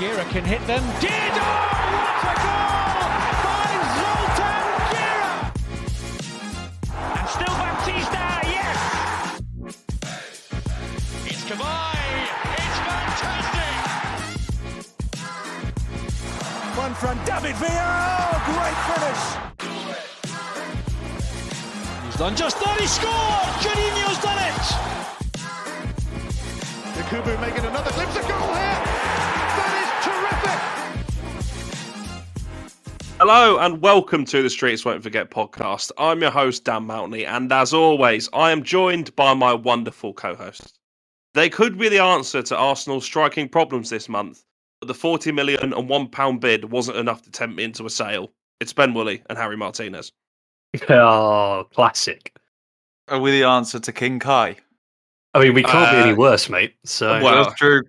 Gera can hit them. Did oh, what a goal by Zoltan Gera! And still Baptista, yes! It's Kavai. It's fantastic. One from David Villa. Oh, great finish. He's done just that. He scored. Juninho's done it. Yakubu making another glimpse of goal here. Hello and welcome to the Streets Won't Forget podcast. I'm your host, Dan Mountney, and as always, I am joined by my wonderful co hosts. They could be the answer to Arsenal's striking problems this month, but the 40 million and one pound bid wasn't enough to tempt me into a sale. It's Ben Woolley and Harry Martinez. Oh, classic. Are we the answer to King Kai? I mean, we can't be Uh, any worse, mate. So well, That's true.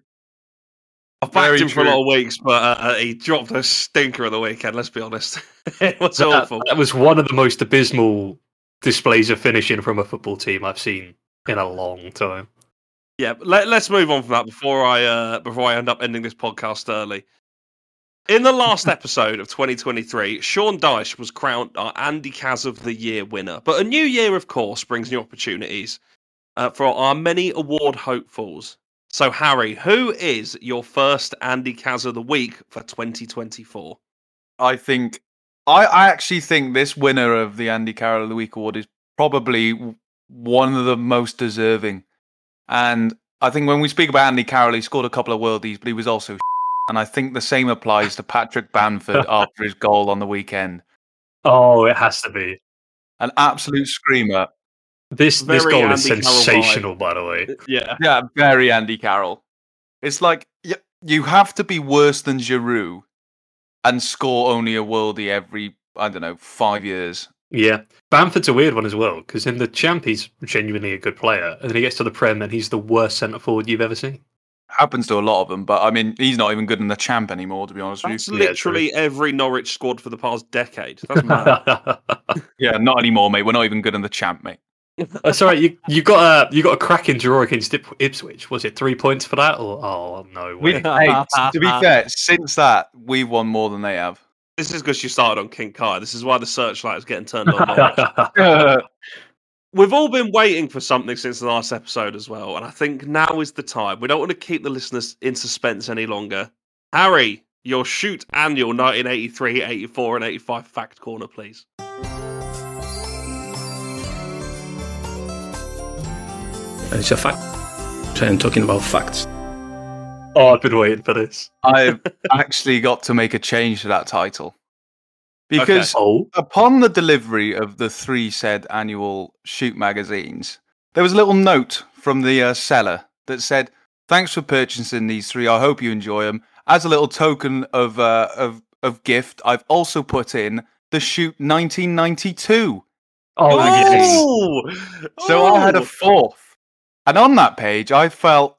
I've backed Very him for a lot of weeks, but uh, he dropped a stinker at the weekend, let's be honest. it was that, awful. that was one of the most abysmal displays of finishing from a football team I've seen in a long time. Yeah, let, let's move on from that before I uh, before I end up ending this podcast early. In the last episode of 2023, Sean Dyche was crowned our Andy Kaz of the Year winner. But a new year, of course, brings new opportunities uh, for our many award hopefuls. So, Harry, who is your first Andy Kaz of the week for 2024? I think I, I actually think this winner of the Andy Carroll of the Week award is probably one of the most deserving. And I think when we speak about Andy Carroll, he scored a couple of worldies, but he was also and I think the same applies to Patrick Bamford after his goal on the weekend. Oh, it has to be. An absolute screamer. This this goal is Andy Carroll vibe. sensational, by the way. Yeah. Yeah, very Andy Carroll. It's like y- you have to be worse than Giroud and score only a worldie every I don't know five years. Yeah, Bamford's a weird one as well because in the champ he's genuinely a good player, and then he gets to the prem and he's the worst centre forward you've ever seen. Happens to a lot of them, but I mean he's not even good in the champ anymore. To be honest That's with you, literally every Norwich squad for the past decade. That's mad. yeah, not anymore, mate. We're not even good in the champ, mate. That's all right. You you got a you got a cracking draw against Ipswich. Was it three points for that? Or oh no We, way. hey, to be fair, since that we've won more than they have. This is because you started on King Kai. This is why the searchlight is getting turned on. We've all been waiting for something since the last episode as well, and I think now is the time. We don't want to keep the listeners in suspense any longer. Harry, your shoot annual 1983, 84, and 85 fact corner, please. It's a fact. I'm talking about facts. oh, I've been waiting for this. I've actually got to make a change to that title because Oh, upon the delivery of the three said annual shoot magazines, there was a little note from the uh, seller that said, "Thanks for purchasing these three. I hope you enjoy them. As a little token of uh, of of gift, I've also put in the shoot 1992." oh, yes. Oh! So I had a fourth, and on that page, I felt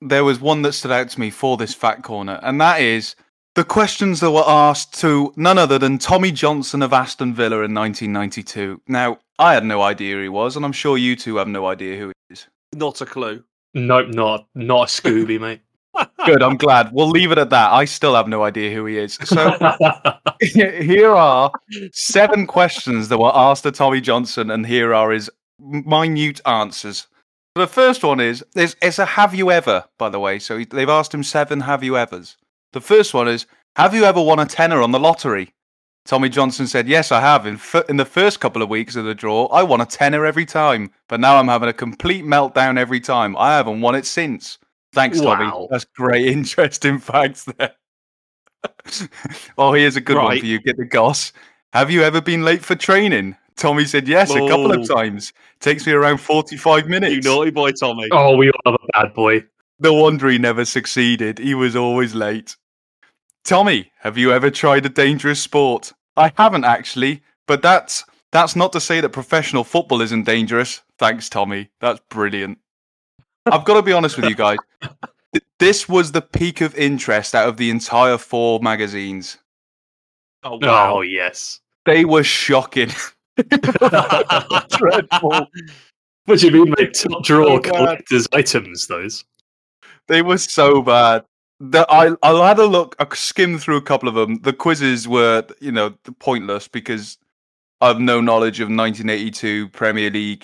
there was one that stood out to me for this fat corner, and that is the questions that were asked to none other than Tommy Johnson of Aston Villa in 1992. Now, I had no idea who he was, and I'm sure you two have no idea who he is. Not a clue. Nope, not not a Scooby, mate. Good, I'm glad. We'll leave it at that. I still have no idea who he is. So here are seven questions that were asked to Tommy Johnson, and here are his minute answers. The first one is it's, it's a have you ever, by the way. So they've asked him seven have you evers. The first one is have you ever won a tenner on the lottery? Tommy Johnson said, Yes, I have. In, f- in the first couple of weeks of the draw, I won a tenner every time, but now I'm having a complete meltdown every time. I haven't won it since. Thanks, Tommy. Wow. That's great, interesting facts there. oh, here's a good one for you. Get the goss. Have you ever been late for training? Tommy said yes a couple of times. Takes me around 45 minutes. You naughty boy, Tommy. oh, we all have a bad boy. No wonder he never succeeded. He was always late. Tommy, have you ever tried a dangerous sport? I haven't actually, but that's that's not to say that professional football isn't dangerous. Thanks, Tommy. That's brilliant. I've got to be honest with you guys. This was the peak of interest out of the entire four magazines. Oh, wow. Oh yes. They were shocking. Dreadful. What do you mean, mate? Top draw So collector's items, those. They were so bad. the, I I had a look, I skimmed through a couple of them. The quizzes were, you know, pointless because I've no knowledge of 1982 Premier League.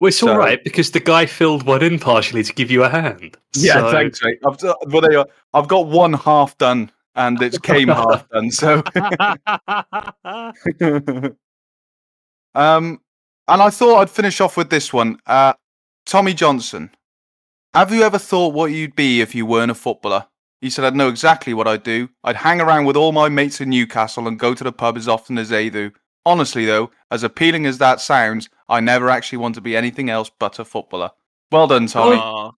Well, it's all So- right because the guy filled one in partially to give you a hand. Yeah, So- thanks, mate. I've, well, there you are. I've got one half done, and it's came half done. So, um, and I thought I'd finish off with this one. Uh, Tommy Johnson, have you ever thought what you'd be if you weren't a footballer? He said, I'd know exactly what I'd do. I'd hang around with all my mates in Newcastle and go to the pub as often as they do. Honestly, though, as appealing as that sounds, I never actually want to be anything else but a footballer. Well done, Tommy. Aw,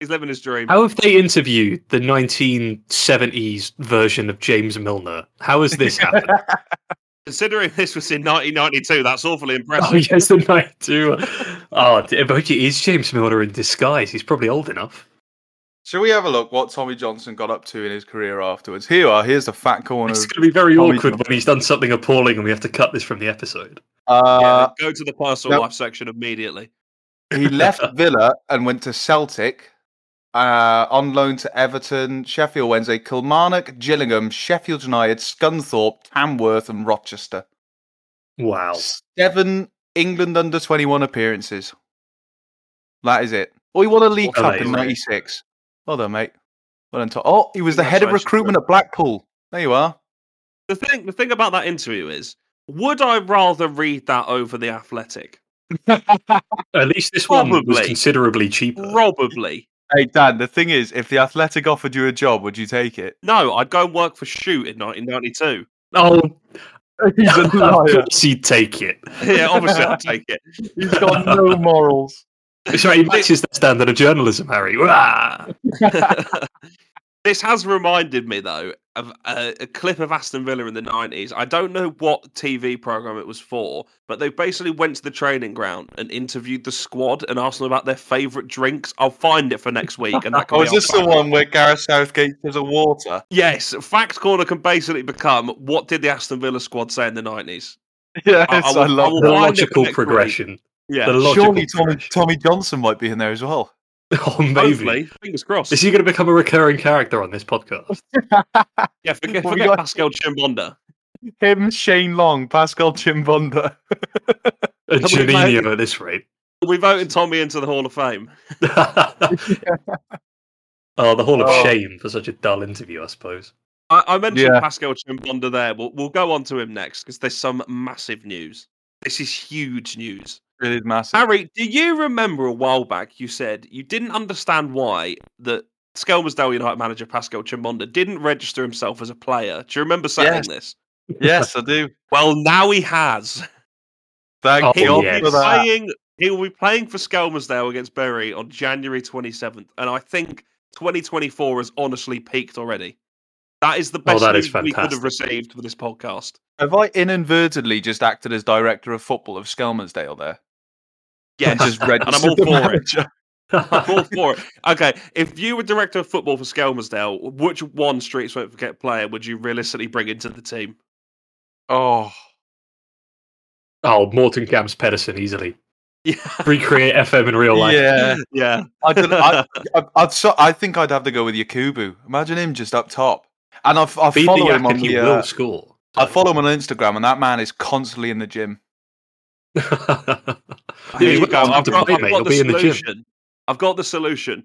he's living his dream. How have they interviewed the 1970s version of James Milner? How has this happened? Considering this was in 1992, that's awfully impressive. oh, impressive. yes, the night too. Oh, d- but it is James Milner in disguise. He's probably old enough. Shall we have a look what Tommy Johnson got up to in his career afterwards? Here you are. Here's the fat corner. It's going to be very Tommy awkward when he's done something appalling and we have to cut this from the episode. Uh, Yeah, go to the personal no. life section immediately. he left Villa and went to Celtic. Uh, on loan to Everton, Sheffield Wednesday, Kilmarnock, Gillingham, Sheffield United, Scunthorpe, Tamworth, and Rochester. Wow. Seven England under 21 appearances. That is it. Oh, he won a League Well Cup in '96. Well done, mate. Well done. Tom. Oh, he was the head of recruitment at Blackpool. There you are. The thing, the thing about that interview is, would I rather read that over the Athletic? At least this one was considerably cheaper. Probably. Hey, Dan, the thing is, if the Athletic offered you a job, would you take it? No, I'd go and work for Shoot in 1992. Oh, He's a of liar. course he'd take it. Yeah, obviously I'd take it. He's got no morals. Sorry, he matches the standard of journalism, Harry. Wah! this has reminded me though of a, a clip of Aston Villa in the nineties. I don't know what TV program it was for, but they basically went to the training ground and interviewed the squad and asked them about their favourite drinks. I'll find it for next week, and that can Oh, be is this the fact. one where Gareth Southgate says a water? Yes, fact corner can basically become what did the Aston Villa squad say in the nineties? Yes, I I, will- I love will The that. find it logical next week. progression. Yeah, The logical Surely Tommy. Tommy Johnson might be in there as well. Oh, maybe. hopefully, fingers crossed. Is he going to become a recurring character on this podcast? Yeah, forget, we forget got- Pascal Chimbonda. Him, Shane Long, Pascal Chimbonda. A Come on, Juninho at this rate. We voted Tommy into the Hall of Fame. oh, the Hall of Oh. Shame for such a dull interview, I suppose. I, I mentioned Yeah. Pascal Chimbonda there. We'll, we'll go on to him next because there's some massive news. This is huge news. It is massive. Harry, do you remember a while back you said you didn't understand why that Skelmersdale United manager Pascal Chimbonda didn't register himself as a player? Do you remember saying Yes. this? yes, I do. Well, now he has. Thank Oh, you He'll yes. be for that. playing. He will be playing for Skelmersdale against Bury on January 27th, and I think 2024 has honestly peaked already. That is the oh, best Oh, that is news we could have received for this podcast. Have I inadvertently just acted as director of football of Skelmersdale there? Yes, And just and I'm all the for it. I'm all for it. Okay, if you were director of football for Skelmersdale, which one Streets Won't Forget player would you realistically bring into the team? Oh, oh, Morten Gamst Pedersen easily. Yeah, Recreate FM in real life. yeah. yeah. I, don't, I, I, I'd so, I think I'd have to go with Yakubu. Imagine him just up top. And I, I Feed follow the him on he the, will uh, score. I follow him on Instagram, and that man is constantly in the gym. Yeah, Here you you've go. got I've got, I've got the be in the solution. I've got the solution.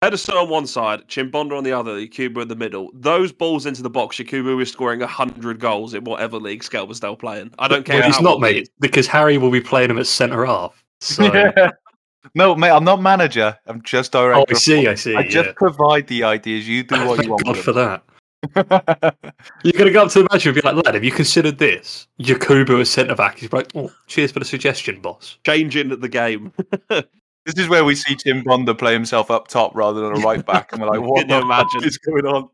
Pedersen on one side, Chimbonda on the other, Yakubu in the middle. Those balls into the box, Yakubu is scoring 100 goals in whatever league Skelmersdale playing. I don't care Well, how he's not, old mate, because Harry will be playing him at centre half. So, no, mate, I'm not manager. I'm just director. oh, I see, football. I see. I just provide the ideas. You do ah, what Thank you want. God for that. You're going to go up to the manager and be like, lad, have you considered this? Yakubu as centre back. He's like, oh, cheers for the suggestion, boss. Changing at the game. this is where we see Chimbonda play himself up top rather than a right back, and we're like, what the imagine? is going on?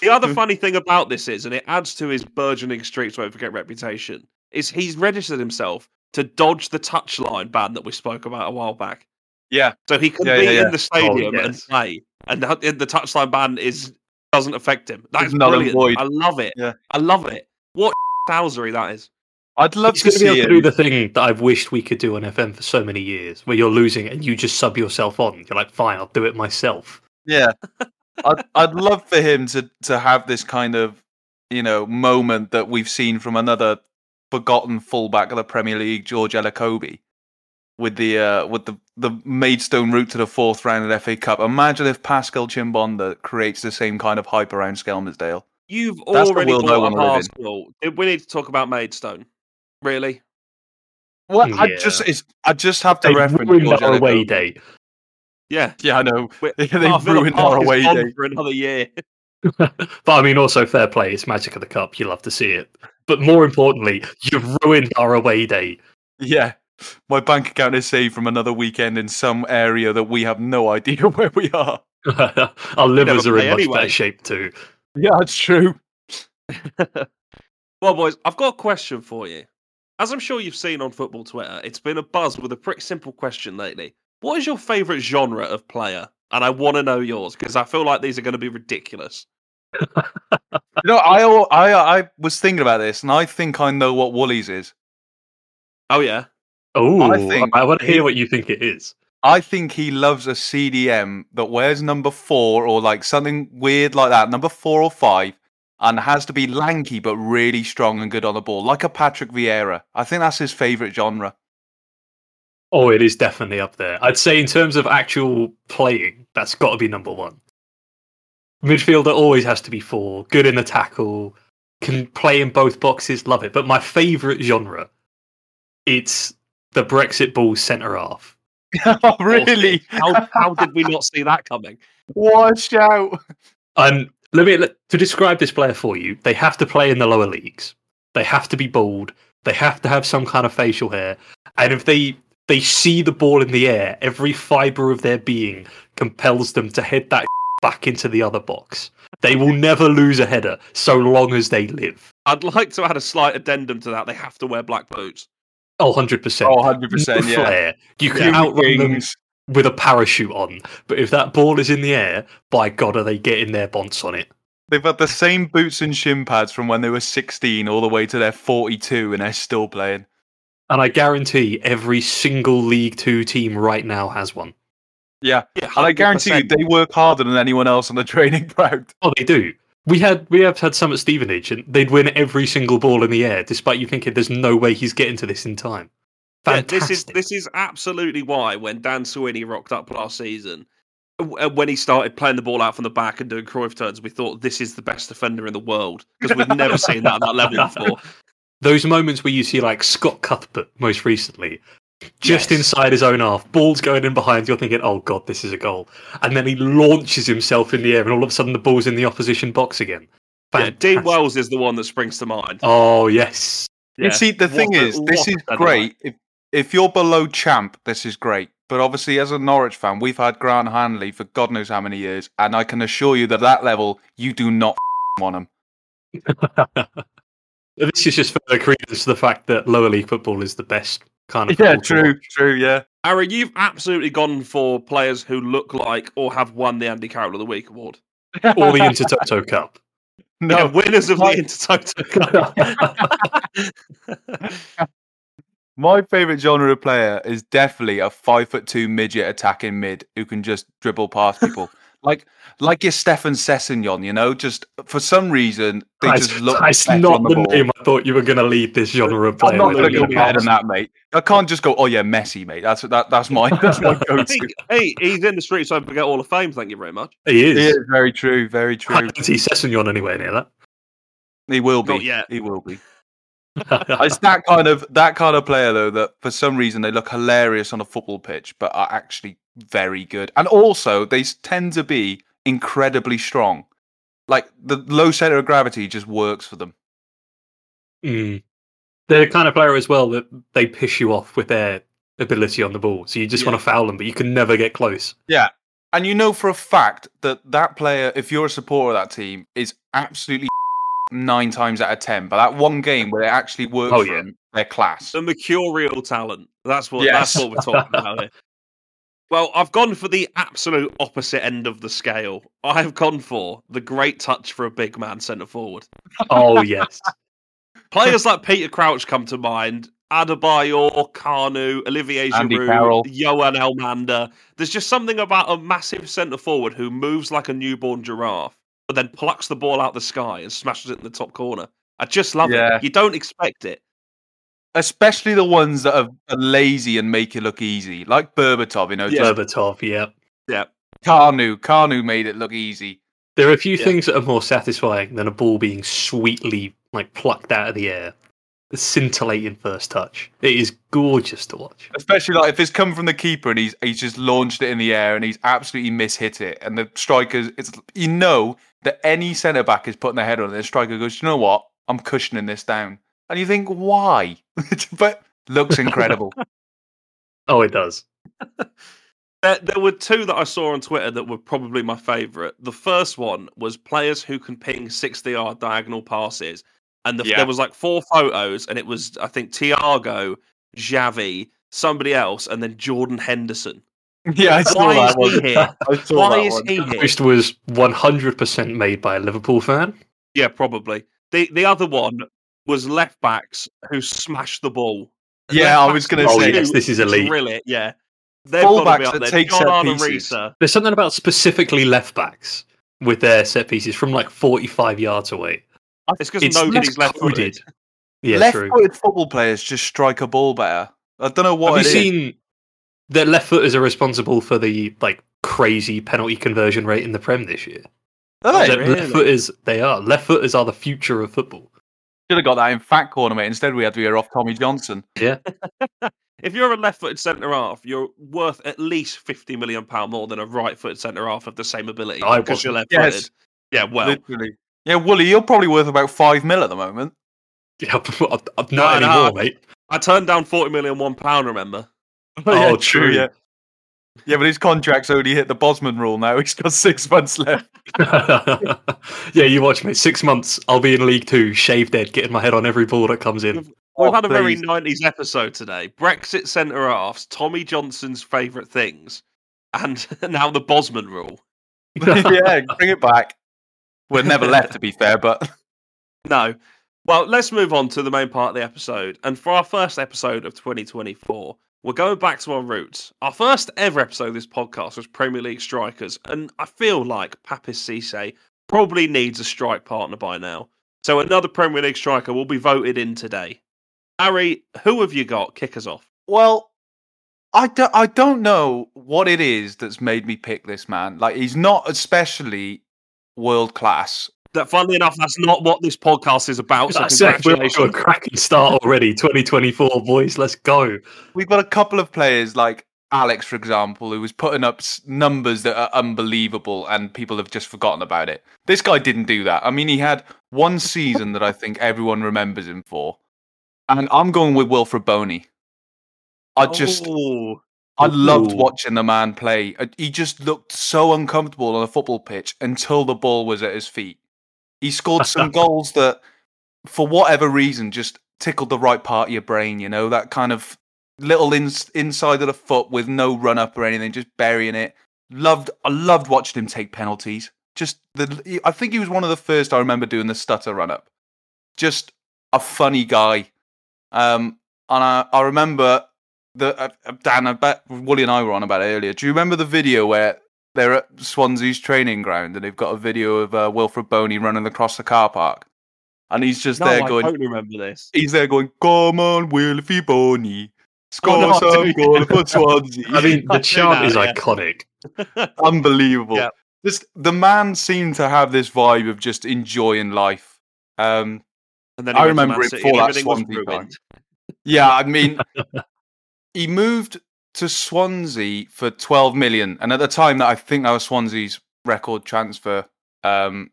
The other funny thing about this is, and it adds to his burgeoning Streets Won't Forget reputation, is he's registered himself to dodge the touchline ban that we spoke about a while back. Yeah, So he can Yeah, be yeah, yeah. in the oh, stadium and yes. play, and the, the touchline ban is doesn't affect him. That's It's null brilliant. void. I love it. Yeah. I love it. What Thousery that is. I'd love He's to going to be see able to do him. the thing that I've wished we could do on FM for so many years, where you're losing and you just sub yourself on. You're like, fine, I'll do it myself. Yeah, I'd, I'd love for him to to have this kind of you know moment that we've seen from another forgotten fullback of the Premier League, George Elokobi, with the uh, with the the Maidstone route to the fourth round of the FA Cup. Imagine if Pascal Chimbonda creates the same kind of hype around Skelmersdale. You've That's the already world I brought up wanna in. Arsenal. We need to talk about Maidstone? Really? Well, I just it's, I just have to They reference ruined George our away Elakobi. day. Yeah. Yeah, I know. They Villa ruined our away gone day. for another year. But I mean, also fair play. It's magic of the cup. You love to see it. But more importantly, you've ruined our away day. Yeah. My bank account is saved from another weekend in some area that we have no idea where we are. our livers are in much anyway. better shape too. Yeah, that's true. Well, boys, I've got a question for you. As I'm sure you've seen on football Twitter, it's been a buzz with a pretty simple question lately. What is your favourite genre of player? And I want to know yours because I feel like these are going to be ridiculous. You know, I, I I was thinking about this, and I think I know what Woolies is. Oh yeah, Oh, I, think I want to hear what you think it is. I think he loves a CDM that wears number four or like something weird like that, number four or five, and has to be lanky but really strong and good on the ball, like a Patrick Vieira. I think that's his favourite genre. Oh, it is definitely up there. I'd say in terms of actual playing, that's got to be number one. Midfielder always has to be four. Good in the tackle, can play in both boxes. Love it. But my favourite genre, it's the Brexit ball centre half. oh, really? how how did we not see that coming? What out! shout! And let me let, to describe this player for you. They have to play in the lower leagues. They have to be bald. They have to have some kind of facial hair. And if they they see the ball in the air, every fiber of their being compels them to head that back into the other box. They will never lose a header so long as they live. I'd like to add a slight addendum to that. They have to wear black boots. Oh, 100%. Oh, 100%, yeah. flair. You can Human outrun them with a parachute on, but if that ball is in the air, by God, are they getting their bonds on it? They've had the same boots and shin pads from when they were 16 all the way to their 42 and they're still playing. And I guarantee every single League Two team right now has one. Yeah. Yeah, And I guarantee you they work harder than anyone else on the training ground. Oh, they do. We had we have had some at Stevenage, and they'd win every single ball in the air, despite you thinking there's no way he's getting to this in time. Yeah, Fantastic. this is this is absolutely why when Dan Sweeney rocked up last season, uh, when he started playing the ball out from the back and doing Cruyff turns, we thought this is the best defender in the world because we've never seen that at that level before. Those moments where you see like Scott Cuthbert most recently, just Yes. inside his own half, balls going in behind, you're thinking, oh god, this is a goal, and then he launches himself in the air, and all of a sudden the ball's in the opposition box again. Yeah, Dean Wells is the one that springs to mind. Oh yes, You see, the What thing a- is, this is great. If, if you're below champ, this is great. But obviously, as a Norwich fan, we've had Grant Hanley for God knows how many years, and I can assure you that that level, you do not want him. this is just further credence to the fact that lower league football is the best kind of. football to watch. true, yeah. Aaron, you've absolutely gone for players who look like or have won the Andy Carroll of the Week award. or the Intertoto Cup. No, Yeah, winners of the my- Intertoto Cup. my favourite genre of player is definitely a five foot two midget attacking mid who can just dribble past people. Like like your Stefan Sessegnon, you know, just for some reason they That's, just look that's not on the, the ball. name I thought you were going to lead this genre of player. I'm not with. going to go better than that, mate. I can't just go, oh yeah, Messi, mate. That's that. That's my that's my hey, go-to. hey, he's in the streets, so I forget all the fame. Thank you very much. He is. Yeah, very true, very I true. don't see Sessegnon anywhere near that. He will be. Yeah. He will be. It's that kind of that kind of player though that for some reason they look hilarious on a football pitch, but are actually very good. And also they tend to be incredibly strong. Like the low center of gravity just works for them. Mm. They're the kind of player as well that they piss you off with their ability on the ball. So you just Yeah. want to foul them, but you can never get close. Yeah. And you know for a fact that that player, if you're a supporter of that team, is absolutely nine times out of ten. But that one game where it actually works Oh, for yeah. them, they're class. The mercurial talent. That's what Yes. that's what we're talking about here. Well, I've gone for the absolute opposite end of the scale. I have gone for the great touch for a big man centre forward. Oh yes. Players like Peter Crouch come to mind, Adebayor, Kanu, Olivier Andy Giroud, Carroll. Johan Elmander. There's just something about a massive centre forward who moves like a newborn giraffe, but then plucks the ball out of the sky and smashes it in the top corner. I just love Yeah. it. You don't expect it. Especially the ones that are, are lazy and make it look easy, like Berbatov. You know, Yeah. just Berbatov, yeah. Yeah. Kanu. Kanu made it look easy. There are a few Yeah. things that are more satisfying than a ball being sweetly like plucked out of the air. The scintillating first touch. It is gorgeous to watch. Especially like if it's come from the keeper and he's he's just launched it in the air and he's absolutely mishit it, and the strikers, it's you know that any centre back is putting their head on it. The striker goes, you know what? I'm cushioning this down, and you think why? but looks incredible. Oh, it does. There, there were two that I saw on Twitter that were probably my favourite. The first one was players who can ping 60 yard diagonal passes. And the, Yeah. there was like four photos, and it was, I think, Tiago, Xavi, somebody else, and then Jordan Henderson. yeah, I saw Why that is one. he here? I saw Why that is one. he here? Post was 100% made by a Liverpool fan. Yeah, probably. The the other one was left backs who smashed the ball. Yeah, Left I was gonna say- Oh, yes, this is elite. Drill it, yeah. They've got to be Fullbacks up that there. take John set pieces. Riise. There's something about specifically left backs with their set pieces from like 45 yards away. It's because nobody's left footed. Yeah, true. Left-footed football players just strike a ball better. I don't know what Have you it is. seen that left footers are responsible for the like crazy penalty conversion rate in the Prem this year? Are they? Really? Left footers, they are. Left footers are the future of football. Should have got that in fat corner, mate. Instead, we had to hear off Tommy Johnson. Yeah. if you're a left-footed centre half, you're worth at least fifty million pound more than a right-footed centre half of the same ability I because you're wasn't. left-footed. Yes. Yeah, well, Literally. Yeah, Wooly, you're probably worth about five mil at the moment. Yeah, not No, no, anymore, mate. I turned down forty million one pound. Remember? Oh, true. Yeah. Yeah, but his contract's only hit the Bosman rule now. He's got six months left. yeah, you watch me. Six months, I'll be in League Two, shaved head, getting my head on every ball that comes in. We've Oh, had a very nineties episode today. Brexit centre halves, Tommy Johnson's favourite things, and now the Bosman rule. yeah, bring it back. We're never left, to be fair, but No. Well, let's move on to the main part of the episode. And for our first episode of 2024, we're going back to our roots. Our first ever episode of this podcast was Premier League strikers, and I feel like Papiss Cisse probably needs a strike partner by now. So another Premier League striker will be voted in today. Harry, who have you got? Kick us off. well, I don't, I don't know what it is that's made me pick this man. Like, he's not especially world class. That, funnily enough, that's not what this podcast is about. So I said we're off to a cracking start already. 2024, boys. Let's go. We've got a couple of players like Alex, for example, who was putting up numbers that are unbelievable, and people have just forgotten about it. This guy didn't do that. I mean, he had one season that I think everyone remembers him for, and I'm going with Wilfried Bony. I just, Oh, I loved watching the man play. Uh, He just looked so uncomfortable on a football pitch until the ball was at his feet. He scored some goals that, for whatever reason, just tickled the right part of your brain. You know that kind of little ins inside of the foot with no run up or anything, just burying it. Loved. I loved watching him take penalties. Just the. I think he was one of the first I remember doing the stutter run up. Just a funny guy. Um, and I, I remember the uh, uh, Dan, I bet Wooly and I were on about it earlier. Do you remember the video where they're at Swansea's training ground and they've got a video of uh, Wilfried Bony running across the car park, and he's just no, there I going, don't remember this. he's there going, "Come on, Wilfie Bony, score no, I some do. goal for Swansea." I mean, the chant is yeah. iconic. unbelievable. Yeah. Just the man seemed to have this vibe of just enjoying life. Um, And then I he went to remember Man it City for that Swansea time. Yeah, I mean, he moved to Swansea for 12 million, and at the time, that I think that was Swansea's record transfer um,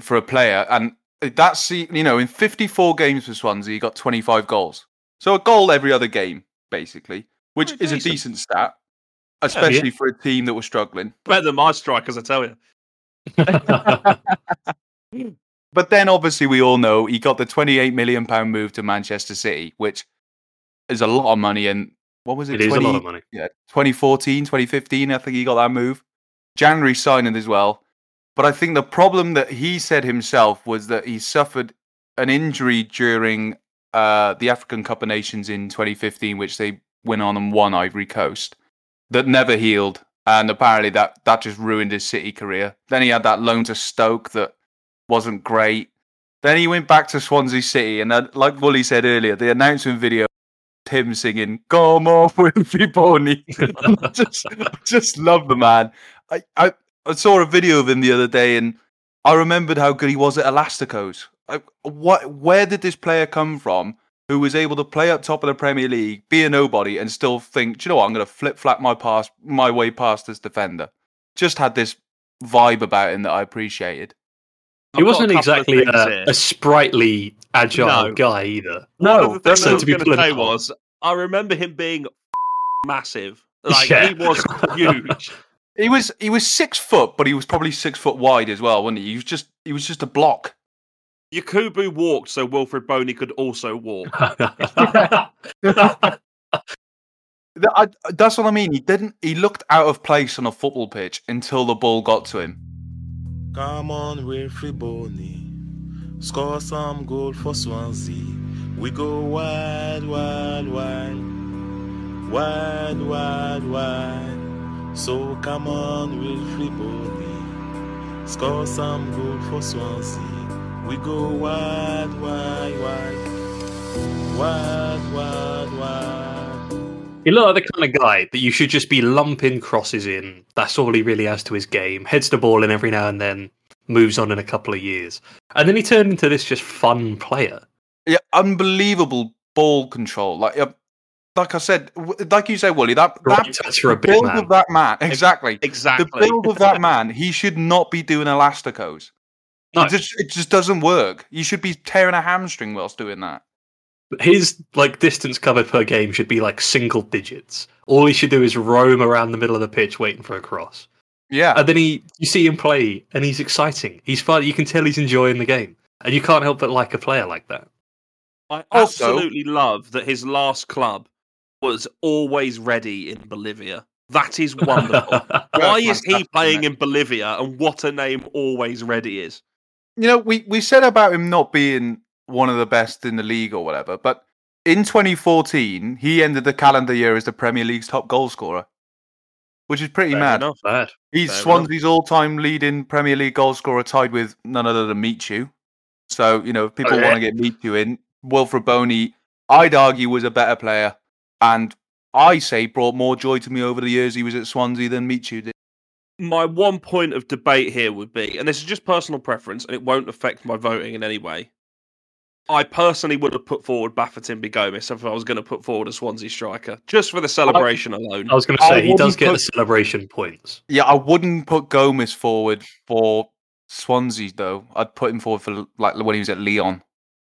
for a player. And that's you know, in 54 games for Swansea, he got 25 goals, so a goal every other game, basically, which Pretty is a decent. decent stat, especially for a team that was struggling. Better than my strikers, I tell you. But then, obviously, we all know he got the 28 million pound move to Manchester City, which is a lot of money. And what was it? it is a lot of money. yeah, 2014, 2015, I think he got that move. January signing as well. But I think the problem that he said himself was that he suffered an injury during uh, the African Cup of Nations in 2015, which they went on and won Ivory Coast, that never healed, and apparently that that just ruined his City career. Then he had that loan to Stoke that wasn't great. Then he went back to Swansea City, and uh, like Wooly said earlier, the announcement video, him singing "Come on, Wilfie Bony." I just, I just love the man. I, I, I saw a video of him the other day, and I remembered how good he was at Elasticos. I, what, where did this player come from? Who was able to play up top of the Premier League, be a nobody, and still think, Do you know what? I'm going to flip flap my pass, my way past this defender. Just had this vibe about him that I appreciated. He I've got a wasn't exactly a, a sprightly, agile No. guy either. No, of the things so I was to be going to say was I remember him being massive. Like Yeah. he was huge. He was he was six foot, but he was probably six foot wide as well, wasn't he? He was just he was just a block. Yakubu walked so Wilfried Bony could also walk. Th- I, that's what I mean. He didn't. He looked out of place on a football pitch until the ball got to him. Come on, Wilfried Bony. Score some goal for Swansea. We go wide, wide, wide. Wide, wide, wide. So come on, Wilfried Bony. Score some goal for Swansea. We go wide, wide, wide. Wide, wide, wide. He looked like the kind of guy that you should just be lumping crosses in. That's all he really has to his game. Heads the ball in every now and then, moves on in a couple of years. And then he turned into this just fun player. Yeah, unbelievable ball control. Like, uh, like I said, w- like you say, Wooly, that Right that touch for a build man. of that man, exactly. Exactly. The build of that man, he should not be doing elasticos. No. It just it just doesn't work. You should be tearing a hamstring whilst doing that. His like distance covered per game should be like single digits. All he should do is roam around the middle of the pitch waiting for a cross. Yeah, And then he you see him play and he's exciting. He's fun. You can tell he's enjoying the game. And you can't help but like a player like that. I Also- absolutely love that his last club was always ready in Bolivia. That is wonderful. Why is he playing in Bolivia and what a name always ready is? you know, we, we said about him not being one of the best in the league or whatever, but in 2014, he ended the calendar year as the Premier League's top goal scorer, which is pretty Fair mad. enough. Bad. He's Fair. Swansea's all-time leading Premier League goalscorer, tied with none other than Michu. So you know, if oh, people Okay. want to get Michu in, Wilfried Bony, I'd argue was a better player, and I say brought more joy to me over the years he was at Swansea than Michu did. My one point of debate here would be, and this is just personal preference, and it won't affect my voting in any way. I personally would have put forward Bafétimbi Gomis if I was going to put forward a Swansea striker, just for the celebration alone. I was going to I say he does wouldn't get the celebration points. Yeah, I wouldn't put Gomis forward for Swansea though. I'd put him forward for like when he was at Leon.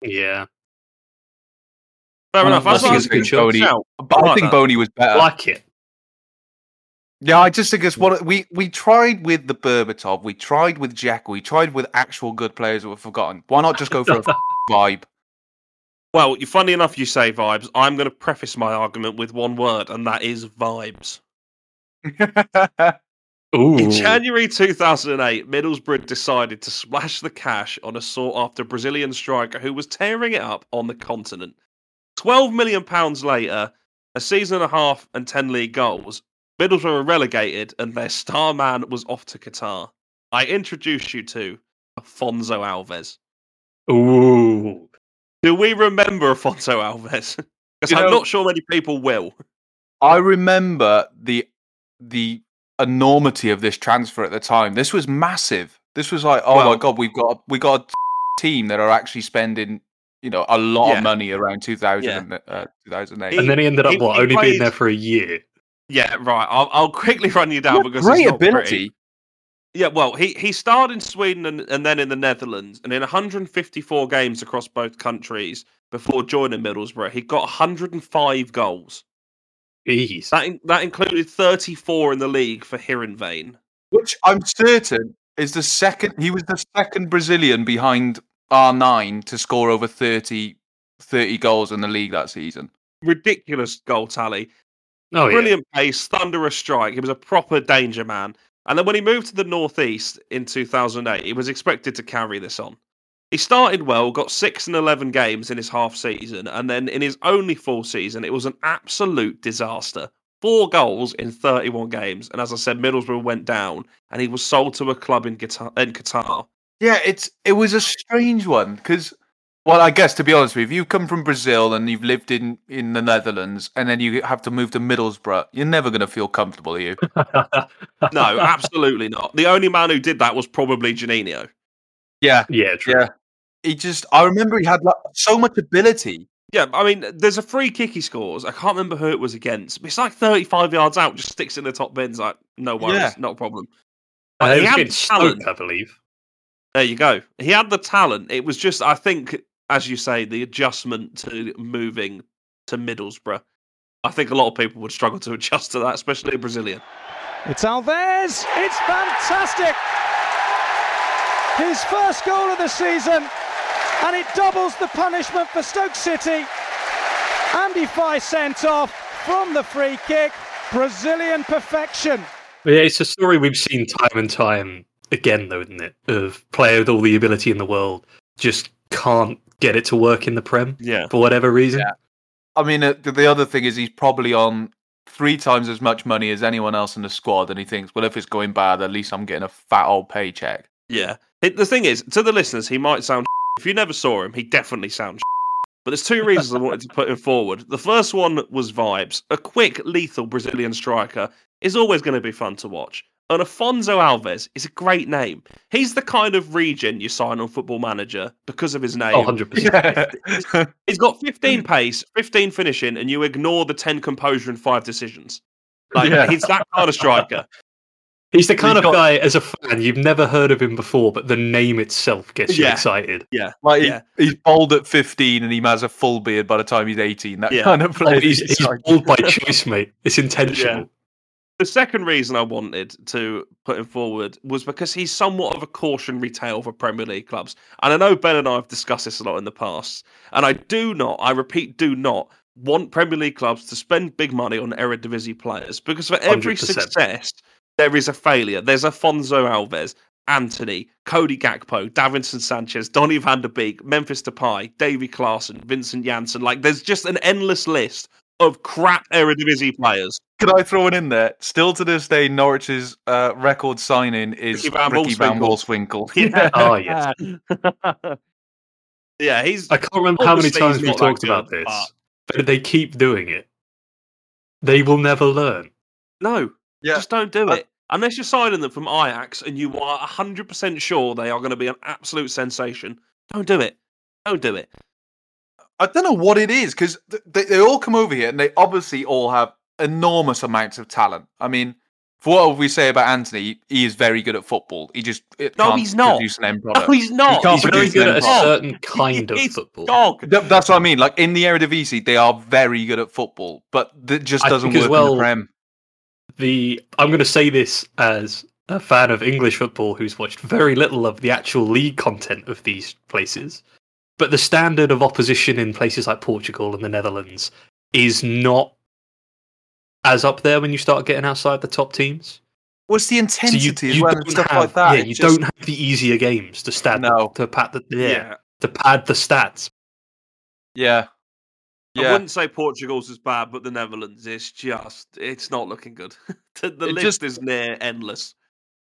Yeah, Fair enough. I That's think not it's a good good choice. But I like think that. Bony was better. I better. like it. Yeah, I just think it's what we we tried with the Berbatov, we tried with Jack, we tried with actual good players that were forgotten. Why not just go for a vibe? Well, you funny enough you say vibes. I'm going to preface my argument with one word, and that is vibes. In January 2008, Middlesbrough decided to splash the cash on a sought-after Brazilian striker who was tearing it up on the continent. Twelve million pounds later, a season and a half and ten league goals, Middlesbrough were relegated, and their star man was off to Qatar. I introduce you to Afonso Alves. ooh. Do we remember Afonso Alves? Because I'm know- not sure many people will. I remember the the enormity of this transfer at the time. This was massive. This was like, oh Well- my god, we've got we got a team that are actually spending, you know, a lot Yeah. of money around 2000 Yeah. and, uh, 2008. And then he ended up he- what? he Only played- being there for a year. Yeah, right. I'll, I'll quickly run you down Yeah, because great it's not ability. pretty. Yeah, well, he, he started in Sweden and, and then in the Netherlands, and in 154 games across both countries before joining Middlesbrough, he got 105 goals. Jeez. That in, that included 34 in the league for Heerenveen. Which I'm certain is the second. He was the second Brazilian behind R9 to score over 30, 30 goals in the league that season. Ridiculous goal tally. Oh yeah. Brilliant pace, thunderous strike. He was a proper danger man. And then when he moved to the northeast in 2008, he was expected to carry this on. He started well, got six and eleven games in his half season, and then in his only full season, it was an absolute disaster. Four goals in 31 games, and as I said, Middlesbrough went down, and he was sold to a club in Qatar. In Qatar. Yeah, it's it was a strange one because, well, I guess to be honest with you, if you come from Brazil and you've lived in in the Netherlands, and then you have to move to Middlesbrough, you're never going to feel comfortable, are you? No, absolutely not. The only man who did that was probably Juninho. Yeah, yeah, true. yeah. He just, I remember he had like, so much ability. Yeah, I mean, there's a free kick he scores. I can't remember who it was against. But it's like 35 yards out, just sticks in the top bins. Like, no worries, Yeah. not a problem. Uh, he had talent. Stoke, I believe. There you go. He had the talent. It was just, I think, as you say, the adjustment to moving to Middlesbrough. I think a lot of people would struggle to adjust to that, especially a Brazilian. It's Alves. It's fantastic. His first goal of the season, and it doubles the punishment for Stoke City. Andy Fye sent off from the free kick. Brazilian perfection. But yeah, it's a story we've seen time and time again, though, isn't it? Of player with all the ability in the world just can't get it to work in the Prem Yeah. for whatever reason. Yeah. I mean, uh, the other thing is he's probably on three times as much money as anyone else in the squad, and he thinks, well, if it's going bad, at least I'm getting a fat old paycheck. Yeah. It, the thing is, to the listeners, he might sound. If you never saw him, he definitely sounds. But there's two reasons I wanted to put him forward. The first one was vibes. A quick, lethal Brazilian striker is always going to be fun to watch. And Afonso Alves is a great name. He's the kind of regen you sign on Football Manager because of his name. Oh, 100%. Yeah. He's got 15 pace, 15 finishing, and you ignore the 10 composure and five decisions. Like Yeah. he's that kind of striker. He's the kind He's of got- guy, as a fan, you've never heard of him before, but the name itself gets you Yeah. excited. like he- Yeah. he's bald at 15 and he has a full beard by the time he's 18. That Yeah. kind of Oh, player. he's he's bald by choice, mate. It's intentional. The second reason I wanted to put him forward was because he's somewhat of a cautionary tale for Premier League clubs. And I know Ben and I have discussed this a lot in the past. And I do not, I repeat, do not want Premier League clubs to spend big money on Eredivisie players because for every 100%. success, there is a failure. There's Afonso Alves, Antony, Cody Gakpo, Davinson Sanchez, Donny van der Beek, Memphis Depay, Davy Klaassen, Vincent Janssen. Like, there's just an endless list of crap Eredivisie players. Could I throw it in there? Still to this day, Norwich's uh, record signing is Ricky Van Ricky Van Wolfswinkel. Wolfswinkel. Yeah. Oh, yes. yeah, he's I can't remember how many times we've talked about good, this, but they keep doing it. They will never learn. no, Yeah. just don't do I- it. Unless you're signing them from Ajax and you are 100% sure they are going to be an absolute sensation, don't do it. Don't do it. I don't know what it is because they, they all come over here and they obviously all have enormous amounts of talent. I mean, for what we say about Antony, he is very good at football. He just it No, can't he's not. produce an end No, he's not. can't He's very good an at a certain kind of He's football. Dog. Th- That's what I mean. Like in the Eredivisie, they are very good at football, but that just doesn't think as work in well- the Prem. the I'm going to say this as a fan of English football who's watched very little of the actual league content of these places, but the standard of opposition in places like Portugal and the Netherlands is not as up there when you start getting outside the top teams. What's the So intensity you, as you well and don't stuff have, like that? Yeah, you just- don't have the easier games to stat No. to pad the yeah, Yeah. to pad the stats. Yeah, I wouldn't say Portugal's as bad, but the Netherlands is just, it's not looking good. the the It list just- is near endless.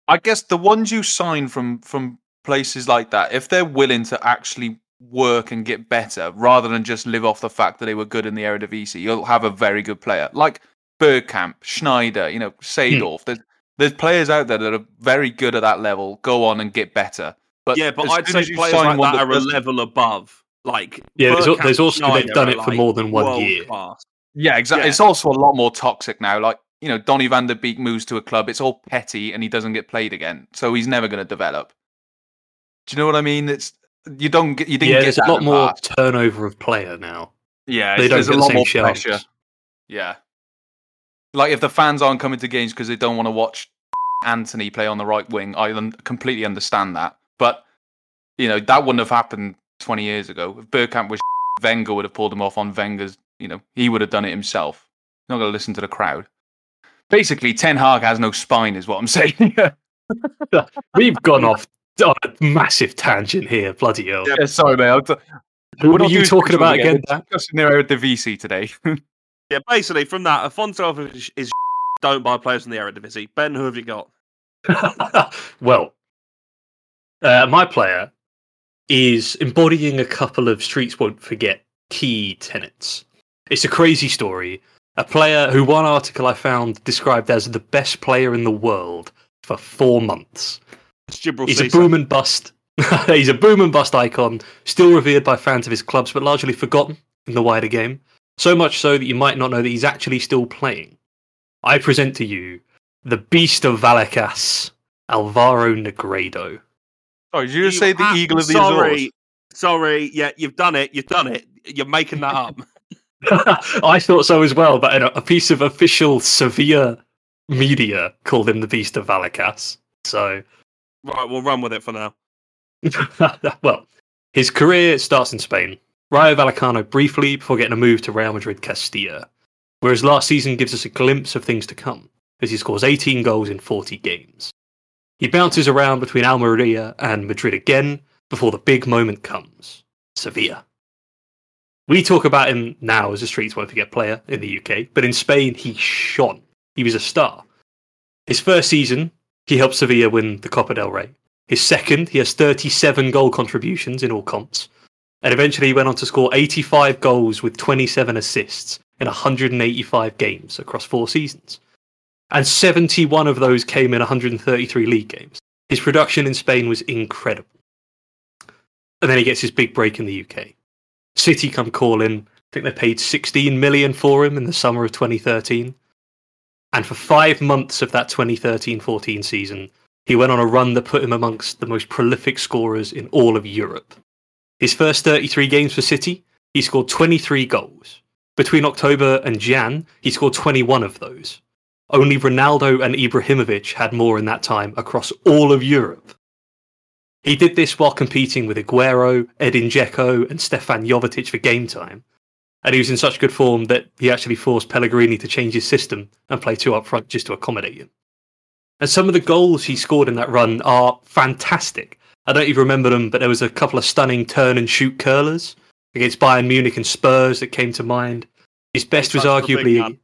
I guess the ones you sign from from places like that, if they're willing to actually work and get better, rather than just live off the fact that they were good in the Eredivisie, you'll have a very good player like Bergkamp, Sneijder, you know, hmm. Seedorf. There's there's players out there that are very good at that level. Go on and get better. But yeah, but I'd say you players sign like one that are a doesn't- level above. Like, Yeah, there's there's also- they've done it for like, more than one year. class. Yeah, exactly. Yeah. It's also a lot more toxic now. Like, you know, Donny van der Beek moves to a club, it's all petty and he doesn't get played again. So he's never going to develop. Do you know what I mean? It's you don't get you didn't Yeah, get there's a that in lot more past. turnover of player now. Yeah, They don't there's get a the lot same more chance. pressure. Yeah. Like if the fans aren't coming to games because they don't want to watch Antony play on the right wing, I un- completely understand that. But you know that wouldn't have happened 20 years ago. If Bergkamp was Wenger would have pulled him off on Wenger's. You know he would have done it himself. Not going to listen to the crowd. Basically, Ten Hag has no spine, is what I'm saying. We've gone off on a massive tangent here. Bloody hell. Yeah. Sorry, mate. T- What we're you talking about again, discussing the VC today. Yeah, basically from that, Afonso is, is don't buy players from the Eredivisie. Ben, who have you got? Well, uh, my player is embodying a couple of Streets Won't Forget key tenets. It's a crazy story. A player who one article I found described as the best player in the world for four months. He's a boom and bust. He's a boom and bust icon, still revered by fans of his clubs, but largely forgotten in the wider game. So much so that you might not know that he's actually still playing. I present to you the beast of Vallecas, Alvaro Negredo. Oh, did you just You say the have- Eagle of the sorry, Azores? Sorry, yeah, you've done it. You've done it. You're making that up. I thought so as well, but a a piece of official Sevilla media called him the beast of Vallecas. So right, we'll run with it for now. well, his career starts in Spain. Rayo Vallecano briefly before getting a move to Real Madrid Castilla, whereas last season gives us a glimpse of things to come as he scores 18 goals in 40 games. He bounces around between Almeria and Madrid again before the big moment comes Sevilla. We talk about him now as a Streets Won't Forget player in the UK, but in Spain he shone. He was a star. His first season, he helped Sevilla win the Copa del Rey. His second, he has 37 goal contributions in all comps. And eventually he went on to score 85 goals with 27 assists in 185 games across four seasons. And 71 of those came in 133 league games. His production in Spain was incredible. And then he gets his big break in the UK. City come calling. I think they paid 16 million for him in the summer of 2013. And for five months of that 2013 14 season, he went on a run that put him amongst the most prolific scorers in all of Europe. His first 33 games for City, he scored 23 goals. Between October and Jan, he scored 21 of those. Only Ronaldo and Ibrahimovic had more in that time across all of Europe. He did this while competing with Aguero, Edin Dzeko, and Stefan Jovetic for game time. And he was in such good form that he actually forced Pellegrini to change his system and play two up front just to accommodate him. And some of the goals he scored in that run are fantastic. I don't even remember them, but there was a couple of stunning turn and shoot curlers against Bayern Munich and Spurs that came to mind. His best was touch for a big arguably man.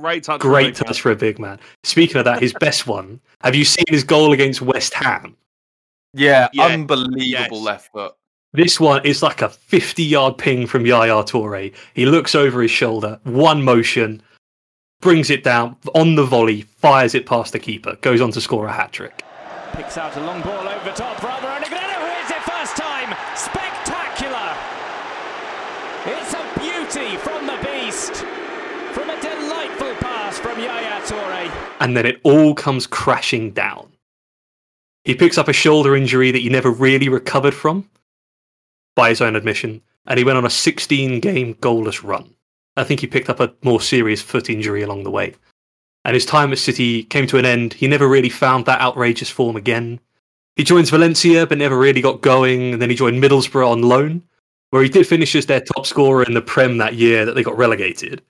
Great touch. for a great big man. touch for a big man. Speaking of that, his best one. Have you seen his goal against West Ham? Yeah, Yeah, unbelievable yes. left foot. This one is like a 50 yard ping from Yaya Toure. He looks over his shoulder, one motion, brings it down on the volley, fires it past the keeper, goes on to score a hat trick. Picks out a long ball over the top for Alvaro Negredo, who hits it first time. Spectacular. It's a beauty from the beast. From a delightful pass and then it all comes crashing down. He picks up a shoulder injury that he never really recovered from, by his own admission, and he went on a 16 game goalless run. I think he picked up a more serious foot injury along the way. And his time at City came to an end. He never really found that outrageous form again. He joins Valencia, but never really got going, and then he joined Middlesbrough on loan, where he did finish as their top scorer in the Prem that year that they got relegated.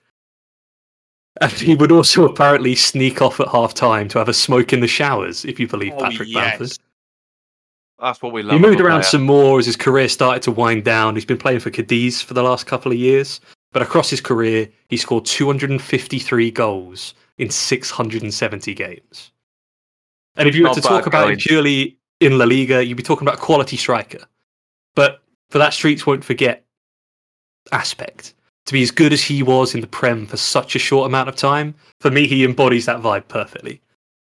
And he would also apparently sneak off at half time to have a smoke in the showers, if you believe Oh, Patrick yes. Bamford. That's what we love. He moved around player. some more as his career started to wind down. He's been playing for Cadiz for the last couple of years, but across his career, he scored 253 goals in 670 games. And if you were to talk about purely in La Liga, you'd be talking about quality striker. But for that streets won't forget aspect, to be as good as he was in the Prem for such a short amount of time, for me, he embodies that vibe perfectly.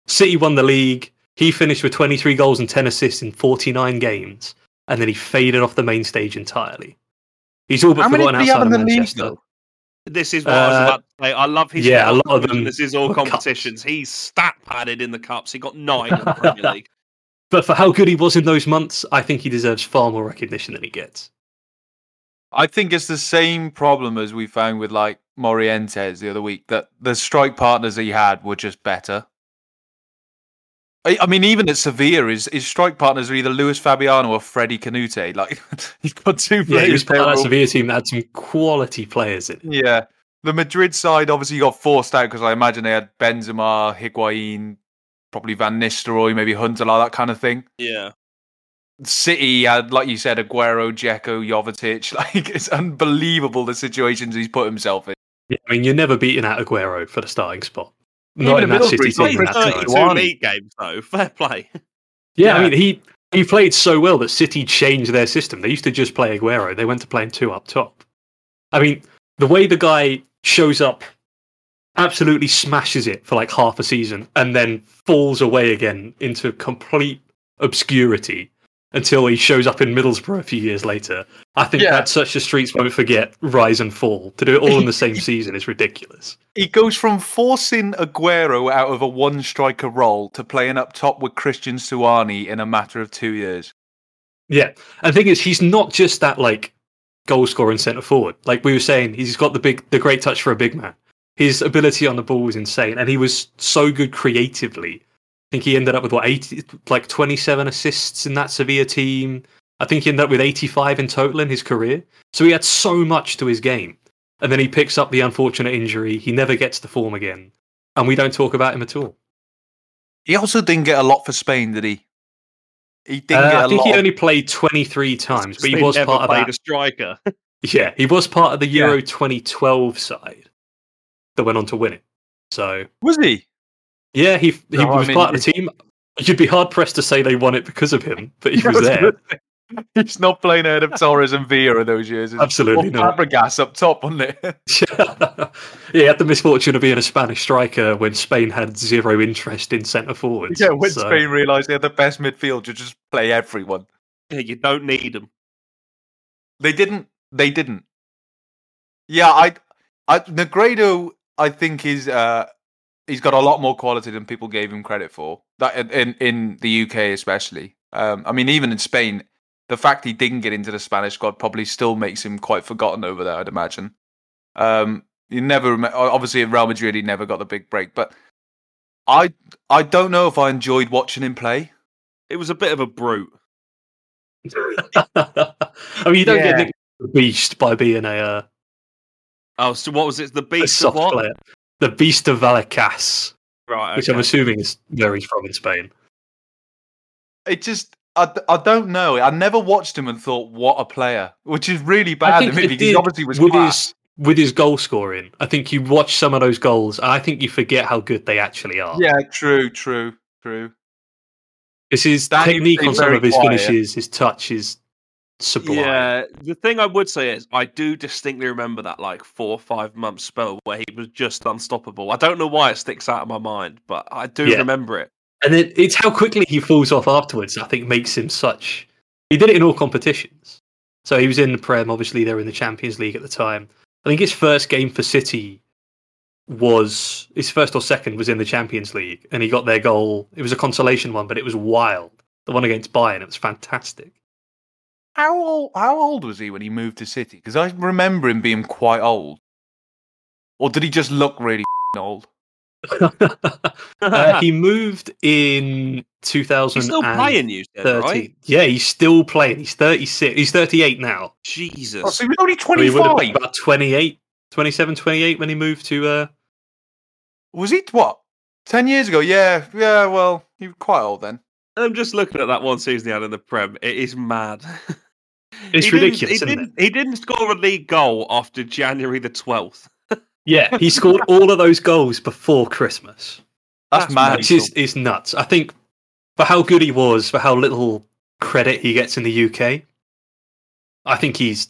City won the league. He finished with 23 goals and 10 assists in 49 games, and then he faded off the main stage entirely. He's all but How many forgotten did he have outside in of the league, Manchester. though? This is what I was Uh, about to say. I love his yeah, a lot of them This is all were cups. competitions. He's stat padded in the cups. He got nine in the Premier League. But for how good he was in those months, I think he deserves far more recognition than he gets. I think it's the same problem as we found with like Morientes the other week that the strike partners he had were just better. I, I mean, even at Sevilla, his, his strike partners are either Luis Fabiano or Freddie Kanoute. Like he's got two Yeah, players. he was part of that all- Sevilla team that had some quality players in it. Yeah. The Madrid side obviously got forced out because I imagine they had Benzema, Higuain, probably Van Nistelrooy, maybe Huntelaar, that kind of thing. Yeah. City had, like you said, Aguero, Dzeko, Jovetic. Like it's unbelievable the situations he's put himself in. Yeah, I mean, you're never beating out Aguero for the starting spot. Even Not in that City he's not team. very that good. time. 32 league games though. Fair play. Yeah, I mean, he he played so well that City changed their system. They used to just play Aguero. They went to playing two up top. I mean, the way the guy shows up, absolutely smashes it for like half a season, and then falls away again into complete obscurity until he shows up in Middlesbrough a few years later. I think Yeah. that's such a streets won't forget rise and fall. To do it all in the same season is ridiculous. He goes from forcing Aguero out of a one striker role to playing up top with Christian Stuani in a matter of two years. Yeah, and the thing is, he's not just that like goal scoring centre forward. Like we were saying, he's got the big, the great touch for a big man. His ability on the ball was insane, and he was so good creatively. I think he ended up with what eighty, like twenty-seven assists in that Sevilla team. I think he ended up with eighty-five in total in his career. So he had so much to his game, and then he picks up the unfortunate injury. He never gets the form again, and we don't talk about him at all. He also didn't get a lot for Spain, did he? He didn't Uh, get a I think lot. he of- only played twenty-three times, but he was never part of played that a striker. Yeah, he was part of the Euro 2012 side that went on to win it. So Was he? Yeah, he he No, I was mean, part of the team. You'd be hard pressed to say they won it because of him, but he was there. He's not playing ahead of Torres and Villa in those years. It's Absolutely all not. Fabregas up top, wasn't it? yeah, he had the misfortune of being a Spanish striker when Spain had zero interest in centre forwards. yeah, when So- Spain realised they had the best midfield you just play everyone. Yeah, you don't need them. They didn't. They didn't. Yeah, I, I Negredo, I think is uh, he's got a lot more quality than people gave him credit for. That in in, in the UK especially. Um, I mean, even in Spain, the fact he didn't get into the Spanish squad probably still makes him quite forgotten over there. I'd imagine. Um, you never obviously at Real Madrid he never got the big break, but I I don't know if I enjoyed watching him play. It was a bit of a brute. I mean, you don't Yeah. get nicknamed the beast by being a, uh, Oh, so what was it? The a beast of soft what? player. The beast of Vallecas, Right. which I'm assuming is where he's from in Spain. It just I, I don't know. I never watched him and thought, what a player, which is really I bad think of me it because he did obviously was with class. his with his goal scoring. I think you watch some of those goals, and I think you forget how good they actually are. Yeah, true, true, true. It's his Danny technique on some of his quiet. finishes, his touch is sublime. Yeah, the thing I would say is I do distinctly remember that like four or five month spell where he was just unstoppable. I don't know why it sticks out of my mind, but I do Yeah. remember it. And then it's how quickly he falls off afterwards. I think makes him such. He did it in all competitions. So he was in the Prem. Obviously, they were in the Champions League at the time. I think his first game for City was his first or second was in the Champions League, and he got their goal. It was a consolation one, but it was wild. The one against Bayern, it was fantastic. How old? How old was he when he moved to City? Because I remember him being quite old. Or did he just look really old? uh, he moved in 2000. He's still playing, you said, right? Yeah, he's still playing. He's 36. He's 38 now. Jesus. Oh, so he was only So he would have been twenty-five. about 28, 27, 28 when he moved to. Uh, Was he what? Ten years ago? Yeah, yeah. Well, he was quite old then. I'm just looking at that one season he had in the Prem. It is mad. It's He didn't- ridiculous, He isn't it? didn't, he didn't score a league goal after January the 12th. yeah, he scored all of those goals before Christmas, That's, That's mad. which is, is nuts. I think for how good he was, for how little credit he gets in the UK, I think he's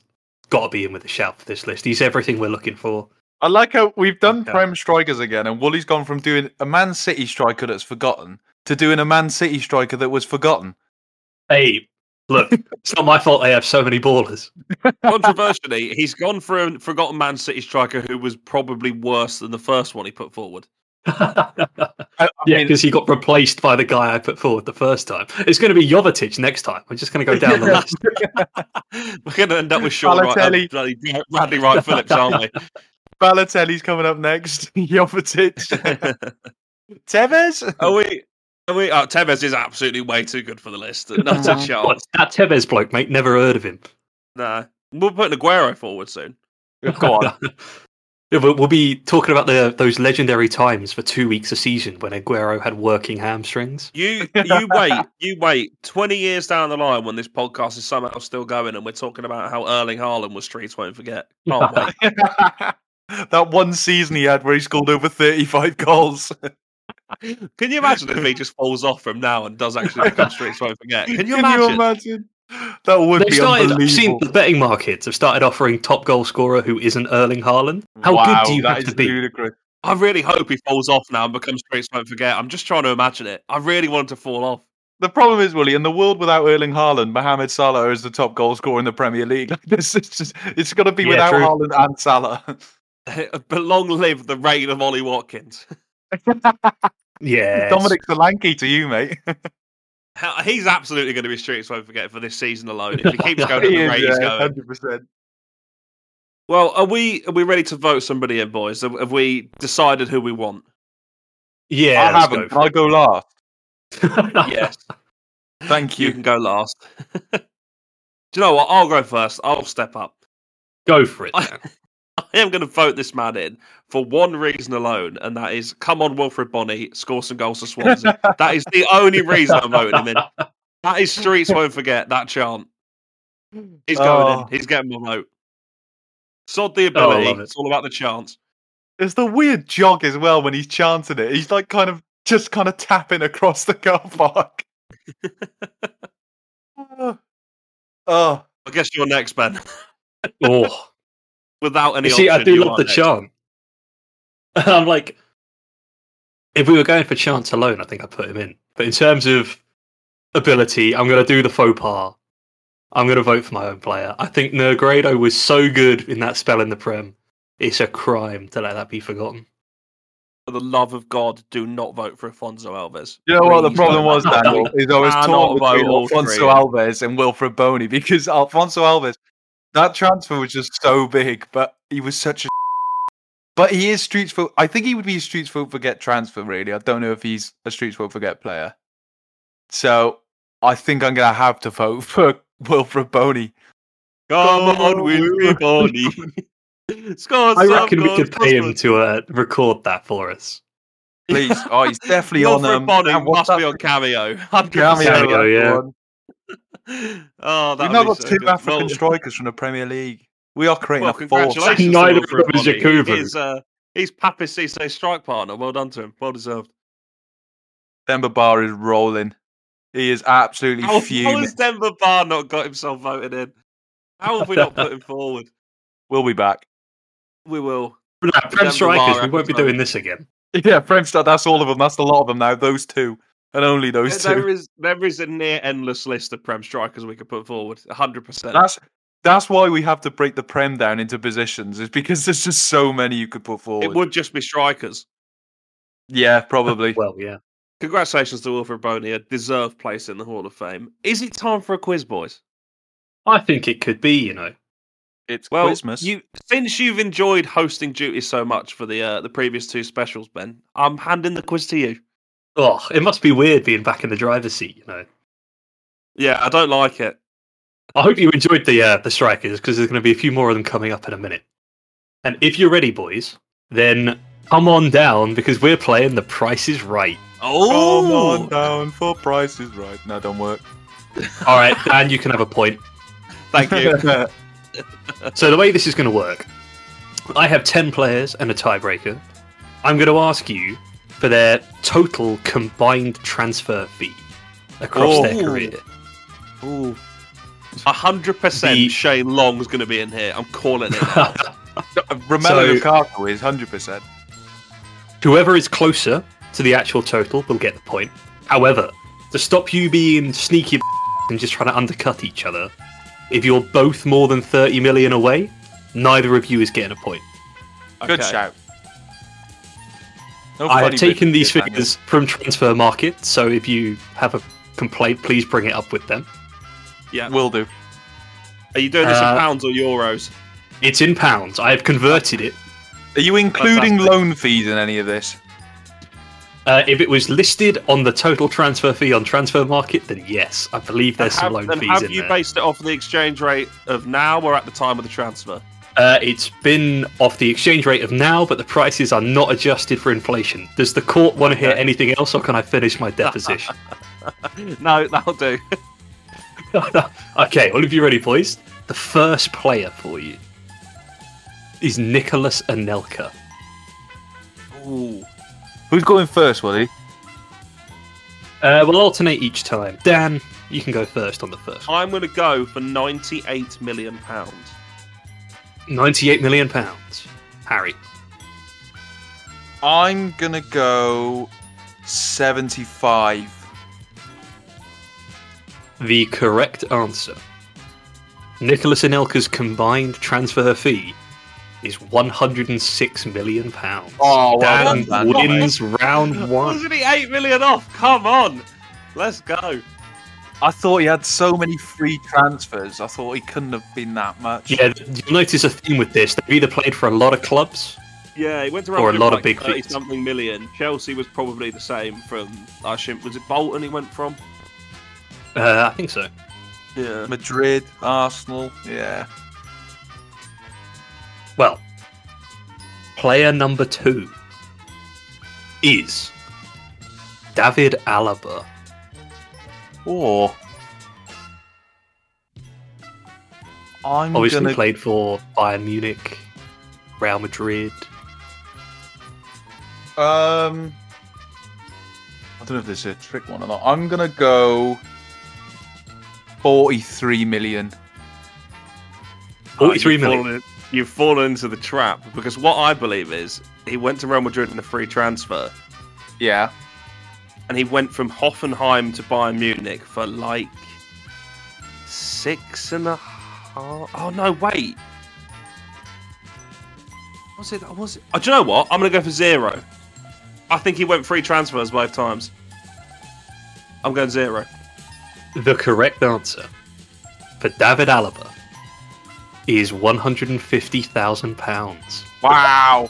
got to be in with a shout for this list. He's everything we're looking for. I like how we've done Okay. Prem strikers again, and Wooly's gone from doing a Man City striker that's forgotten to doing a Man City striker that was forgotten. Hey, look, it's not my fault they have so many ballers. Controversially, he's gone for a forgotten Man City striker who was probably worse than the first one he put forward. I, I Yeah, because he got replaced by the guy I put forward the first time. It's going to be Jovetic next time. I'm just going to go down the list. We're going to end up with Shaun Wright, uh, Balotelli. Bradley Wright Phillips, aren't we? Balotelli's coming up next. Jovetic, Tevez. are we? Are we? Oh, Tevez is absolutely way too good for the list. Not a What, chance. that Tevez bloke, mate, never heard of him. Nah. We'll put Aguero forward soon. Go on. Yeah, We'll we'll be talking about the those legendary times for two weeks a season when Aguero had working hamstrings. You you wait, you wait. Twenty years down the line, when this podcast is somehow still going, and we're talking about how Erling Haaland was streets won't forget. Can't wait. that one season he had where he scored over 35 goals. Can you imagine if he just falls off from now and does actually become streets won't forget? Can you Can imagine? you imagine? That would They've be started. I've seen the betting markets have started offering top goal scorer who isn't Erling Haaland. How Wow, good do you have to be? ludicrous. I really hope he falls off now and becomes streets won't forget. I'm just trying to imagine it. I really want him to fall off. The problem is, Willie, in the world without Erling Haaland, Mohamed Salah is the top goal scorer in the Premier League. Like this, is just, it's going to be Yeah, without true. Haaland and Salah. but long live the reign of Ollie Watkins. Yeah, Dominic Solanke to you, mate. He's absolutely going to be streets won't forget for this season alone. If he keeps going at the is, rate he's yeah, going. 100%. Well, are we are we ready to vote somebody in, boys? Have, have we decided who we want? yeah. I haven't. go I go last? Yes, Thank you you. can go last. Do you know what? I'll go first. I'll step up. Go for it. I, Dan. I am going to vote this man in for one reason alone, and that is come on, Wilfried Bony, score some goals for Swansea. that is the only reason I'm voting him in. That is streets won't forget that chant. He's going Oh. in. He's getting my vote. Sod the Oh, ability. love it. it's all about the chance. There's the weird jog as well when he's chanting it. He's like kind of just kind of tapping across the car park. oh, oh, I guess you're next, Ben. oh, Without any you see, I do love the next. chant. I'm like, if we were going for chance alone, I think I'd put him in. But in terms of ability, I'm going to do the faux pas. I'm going to vote for my own player. I think Negredo was so good in that spell in the Prem. It's a crime to let that be forgotten. For the love of God, do not vote for Afonso Alves. you know what the problem was, Daniel? Is I was Cannot torn vote between all three. Afonso Alves and Wilfried Bony because Afonso Alves, that transfer was just so big, but he was such a. But he is Streets for. I think he would be a Streets for Forget transfer. Really, I don't know if he's a Streets for Forget player. So I think I'm gonna have to vote for Wilfried Bony. Come on, Wilfried Bony. Score I some reckon we could pay him to uh, record that for us. Please. Oh, he's definitely on Wilfried um, Bony damn, what's must be on Cameo. 100%. Cameo, Cameo, that's yeah. The one. Oh, We've now got two African strikers from the Premier League. We are creating Well, a force. Neither of Wilfried them is Bony. Yakubu. He's, uh, he's Papiss Cisse's strike partner. Well done to him. Well deserved. Demba Ba is rolling. He is absolutely How, how has Demba Ba not got himself voted in? How have we not put him forward? We'll be back. We will. No, Prem strikers, we won't be doing this again. Yeah, Fremstad, that's all of them. That's a lot of them now. Those two. And only those There two. is there is a near endless list of Prem strikers we could put forward. 100%. That's that's why we have to break the Prem down into positions, is because there's just so many you could put forward. It would just be strikers. Yeah, probably. Well, yeah. Congratulations to Wilfried Bony, a deserved place in the Hall of Fame. Is it time for a quiz, boys? I think it could be, you know. it's Well, Christmas. you since you've enjoyed hosting duties so much for the uh, the previous two specials, Ben, I'm handing the quiz to you. Oh, it must be weird being back in the driver's seat, you know. Yeah, I don't like it. I hope you enjoyed the uh, the strikers because there's going to be a few more of them coming up in a minute. And if you're ready, boys, then come on down because we're playing The Price is Right. Oh, Come on down for prices right. No, don't work. All right, Dan, you can have a point. thank you. So the way this is going to work, I have ten players and a tiebreaker. I'm going to ask you for their total combined transfer fee across their Oh. career. Ooh. A hundred percent The- Shane Long's going to be in here. I'm calling it. Romelu So- Lukaku is 100%. Whoever is closer to the actual total will get the point. However, to stop you being sneaky and just trying to undercut each other, if you're both more than 30 million away, neither of you is getting a point. Good shout. No I have taken these here, Daniel. figures from Transfermarkt, so if you have a complaint, please bring it up with them. Yeah. Will do. Are you doing this Uh, in pounds or euros? It's in pounds. I have converted it. Are you including Fantastic. loan fees in any of this? Uh, if it was listed on the total transfer fee on Transfermarkt, then yes, I believe there's And some have, loan and fees have you based it off the exchange rate of now or at the time of the transfer? Uh, it's been off the exchange rate of now, but the prices are not adjusted for inflation. Does the court want to hear anything else, or can I finish my deposition? No, that'll do. okay, all of you ready, please? The first player for you is Nicolas Anelka. Ooh. Who's going first, Willie? Uh, we'll alternate each time. Dan, you can go first on the first. I'm going to go for 98 million pounds. 98 million pounds. Harry. I'm gonna go seventy-five. The correct answer. Nicolas Anelka's combined transfer fee is 106 million pounds. Oh, well Dan done, Dan. wins round one. Wasn't he 8 million off? Come on. Let's go. I thought he had so many free transfers. I thought he couldn't have been that much. Yeah, you'll notice a theme with this. They've either played for a lot of clubs. Yeah, he went to Or a lot Madrid of for big like 30 fees. something million. Chelsea was probably the same from, I assume, was it Bolton he went from? Uh, I think so. Yeah. Madrid, Arsenal, yeah. Well, player number two is David Alaba. Or I'm Obviously gonna played for Bayern Munich, Real Madrid. um. I don't know if this is a trick one or not. I'm gonna go forty-three million. 43 you've million. Fallen, you've fallen into the trap because what I believe is he went to Real Madrid in a free transfer Yeah. And he went from Hoffenheim to Bayern Munich for like six and a half. Oh no, wait. Was it? Was it? Oh, do you know what? I'm gonna go for zero. I think he went free transfers both times. I'm going zero. The correct answer for David Alaba is £150,000. Wow.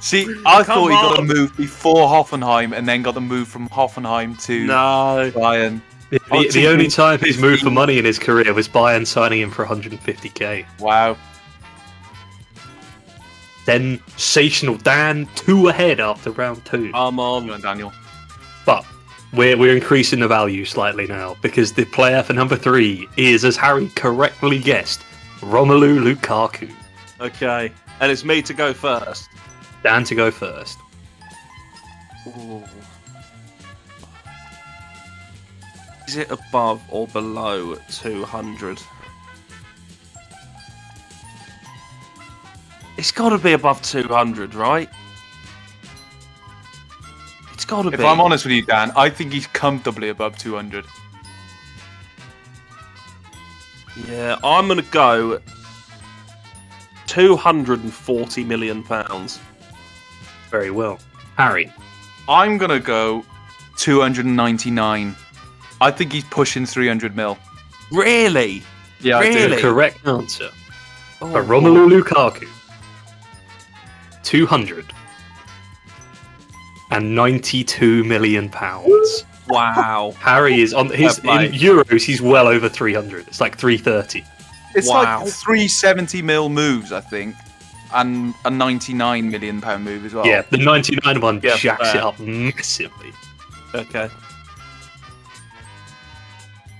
See, I Come thought he got a on. move before Hoffenheim and then got the move from Hoffenheim to No. Bayern. The, Oh, the only two- time he's moved for money in his career was Bayern signing him for 150k. Wow. Sensational Dan, two ahead after round two. Come on. Come on, Daniel. But we're, we're increasing the value slightly now because the player for number three is, as Harry correctly guessed, Romelu Lukaku. Okay. And it's me to go first. Dan to go first. Is it above or below 200? It's got to be above 200, right? It's got to be. If be. I'm honest with you, Dan, I think he's comfortably above 200. Yeah, I'm going to go 240 million pounds. Very well. Harry. I'm going to go 299. I think he's pushing 300 mil. Really? Yeah, I do. Correct oh. answer Oh, for Romelu Lukaku. 200 and 92 million pounds. Wow. Harry is on his Fair in euros. He's well over 300. It's like 330. It's Wow. like 370 mil moves, I think, and a 99 million pound move as well. Yeah, the 99 one Yeah, jacks it up massively. Okay. and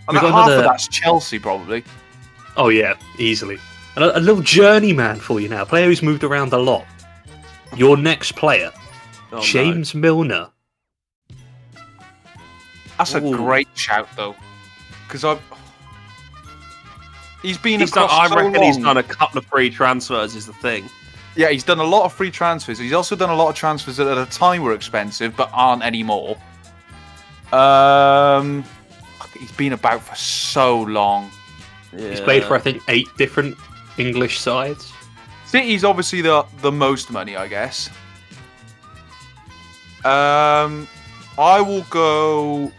We've that half another- of that's Chelsea probably. Oh yeah, easily. And a, a little journeyman for you now, player who's moved around a lot. Your next player, Oh, no. James Milner. That's a great shout though, because I've. He's been He's done, across I so reckon he's done a couple of free transfers, is the thing. Yeah, he's done a lot of free transfers. He's also done a lot of transfers that at a time were expensive but aren't anymore. Um, he's been about for so long. He's played for I think eight different English sides. City's obviously the the most money, I guess. Um, I will go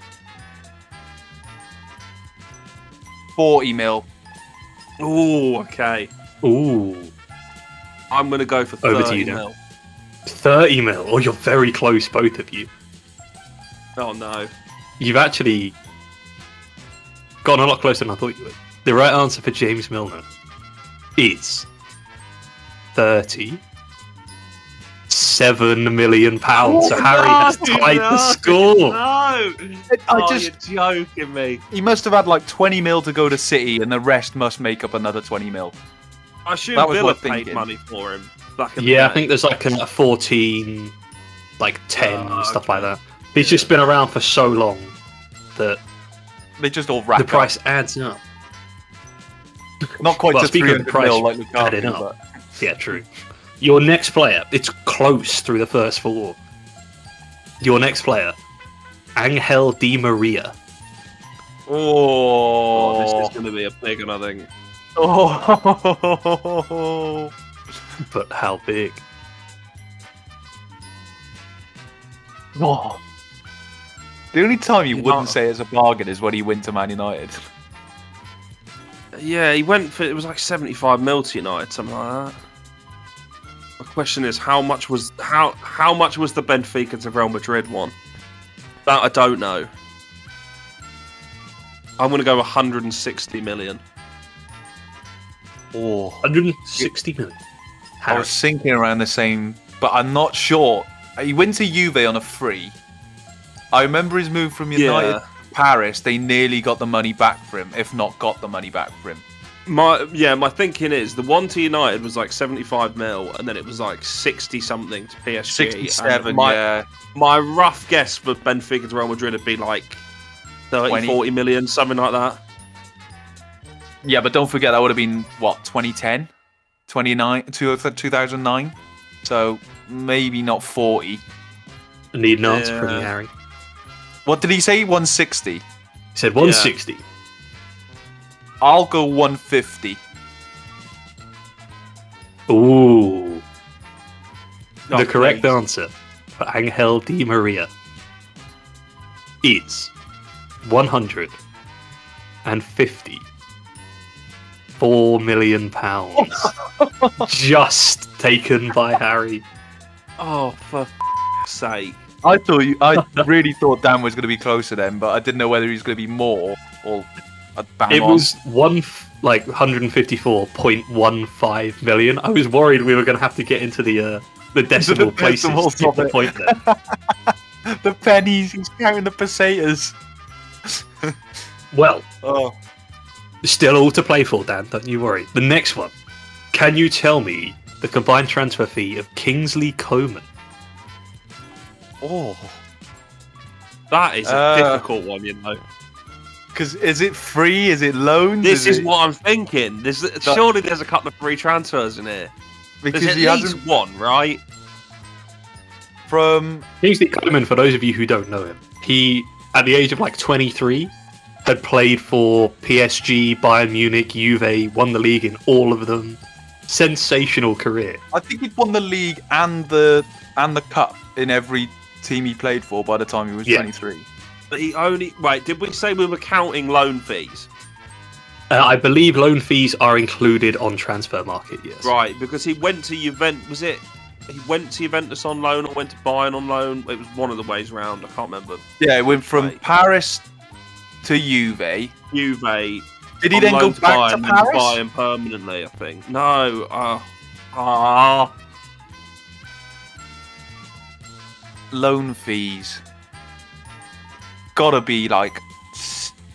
forty mil. Ooh, okay. Ooh, I'm going to go for 30 Over to you, Dan. mil. 30 mil. Oh, you're very close, both of you. Oh, no. You've actually gotten a lot closer than I thought you would. The right answer for James Milner is 30. Seven million pounds. so oh, Harry has tied the score. No, oh, I oh, just you're joking me. he must have had like 20 mil to go to City, and the rest must make up another 20 mil. I assume That was Villa paid thinking. money for him. Back in the Yeah, I think there's like a 14, like 10, Oh, stuff okay. like that. He's just been around for so long that They just all rack the up. price adds up. Not quite Well, to speaking of the price mil like added Lukaku, up. but Yeah, true. Your next player, it's close through the first four. Your next player, Angel Di Maria. Oh, this oh, is going to be a big one, I think. Oh, But how big? oh. The only time you You wouldn't say it's a bargain is when he went to Man United. Yeah, he went for it was like seventy-five mil to United, something like that. The question is, how much was how how much was the Benfica to Real Madrid one? That I don't know. I'm going to go 160 million. Oh, 160 million. I was thinking around the same, but I'm not sure. He went to Juve on a free. I remember his move from United Yeah. to Paris. They nearly got the money back for him, if not got the money back for him. My yeah, my thinking is the one to United was like 75 mil, and then it was like 60 something to PSG. 67, My, yeah. my rough guess for Benfica to Real Madrid would be like 30, 20. 40 million, something like that. Yeah, but don't forget that would have been what 2010, 29, 2009. So maybe not 40. I need an answer from you, Harry. What did he say? 160. He said 160. I'll go 150. Ooh. Oh, the correct please. answer for Angel Di Maria is 150. Four million pounds. Just taken by Harry. Oh, for f- sake! I thought you, I really thought Dan was going to be closer then, but I didn't know whether he was going to be more or I'd It on. was one f- like 154.15 million. I was worried we were going to have to get into the uh, the decimal places decimals to get the point there. the pennies. He's counting the pesetas. Well, Oh, Still all to play for, Dan. Don't you worry. The next one. Can you tell me the combined transfer fee of Kingsley Coman? oh. That is a Uh, difficult one, you know. Because is it free? Is it loans? This is it- what I'm thinking. There's surely there's a couple of free transfers in here. because There's at he least hasn't one, right? from Kingsley Coman, for those of you who don't know him, he, at the age of like 23, had played for PSG, Bayern Munich, Juve, won the league in all of them. Sensational career. I think he'd won the league and the and the cup in every team he played for by the time he was Yeah. 23. But he only right. Did we say we were counting loan fees? Uh, I believe loan fees are included on Transfermarkt, yes. Right, because he went to Juventus. Was it? He went to Juventus on loan or went to Bayern on loan? It was one of the ways round. I can't remember. Yeah, it went from Right. Paris to Juve. Juve. Did he then go loan back Bayern, to and Paris? Bayern permanently? I think. No. Uh, ah. Loan fees. Gotta be like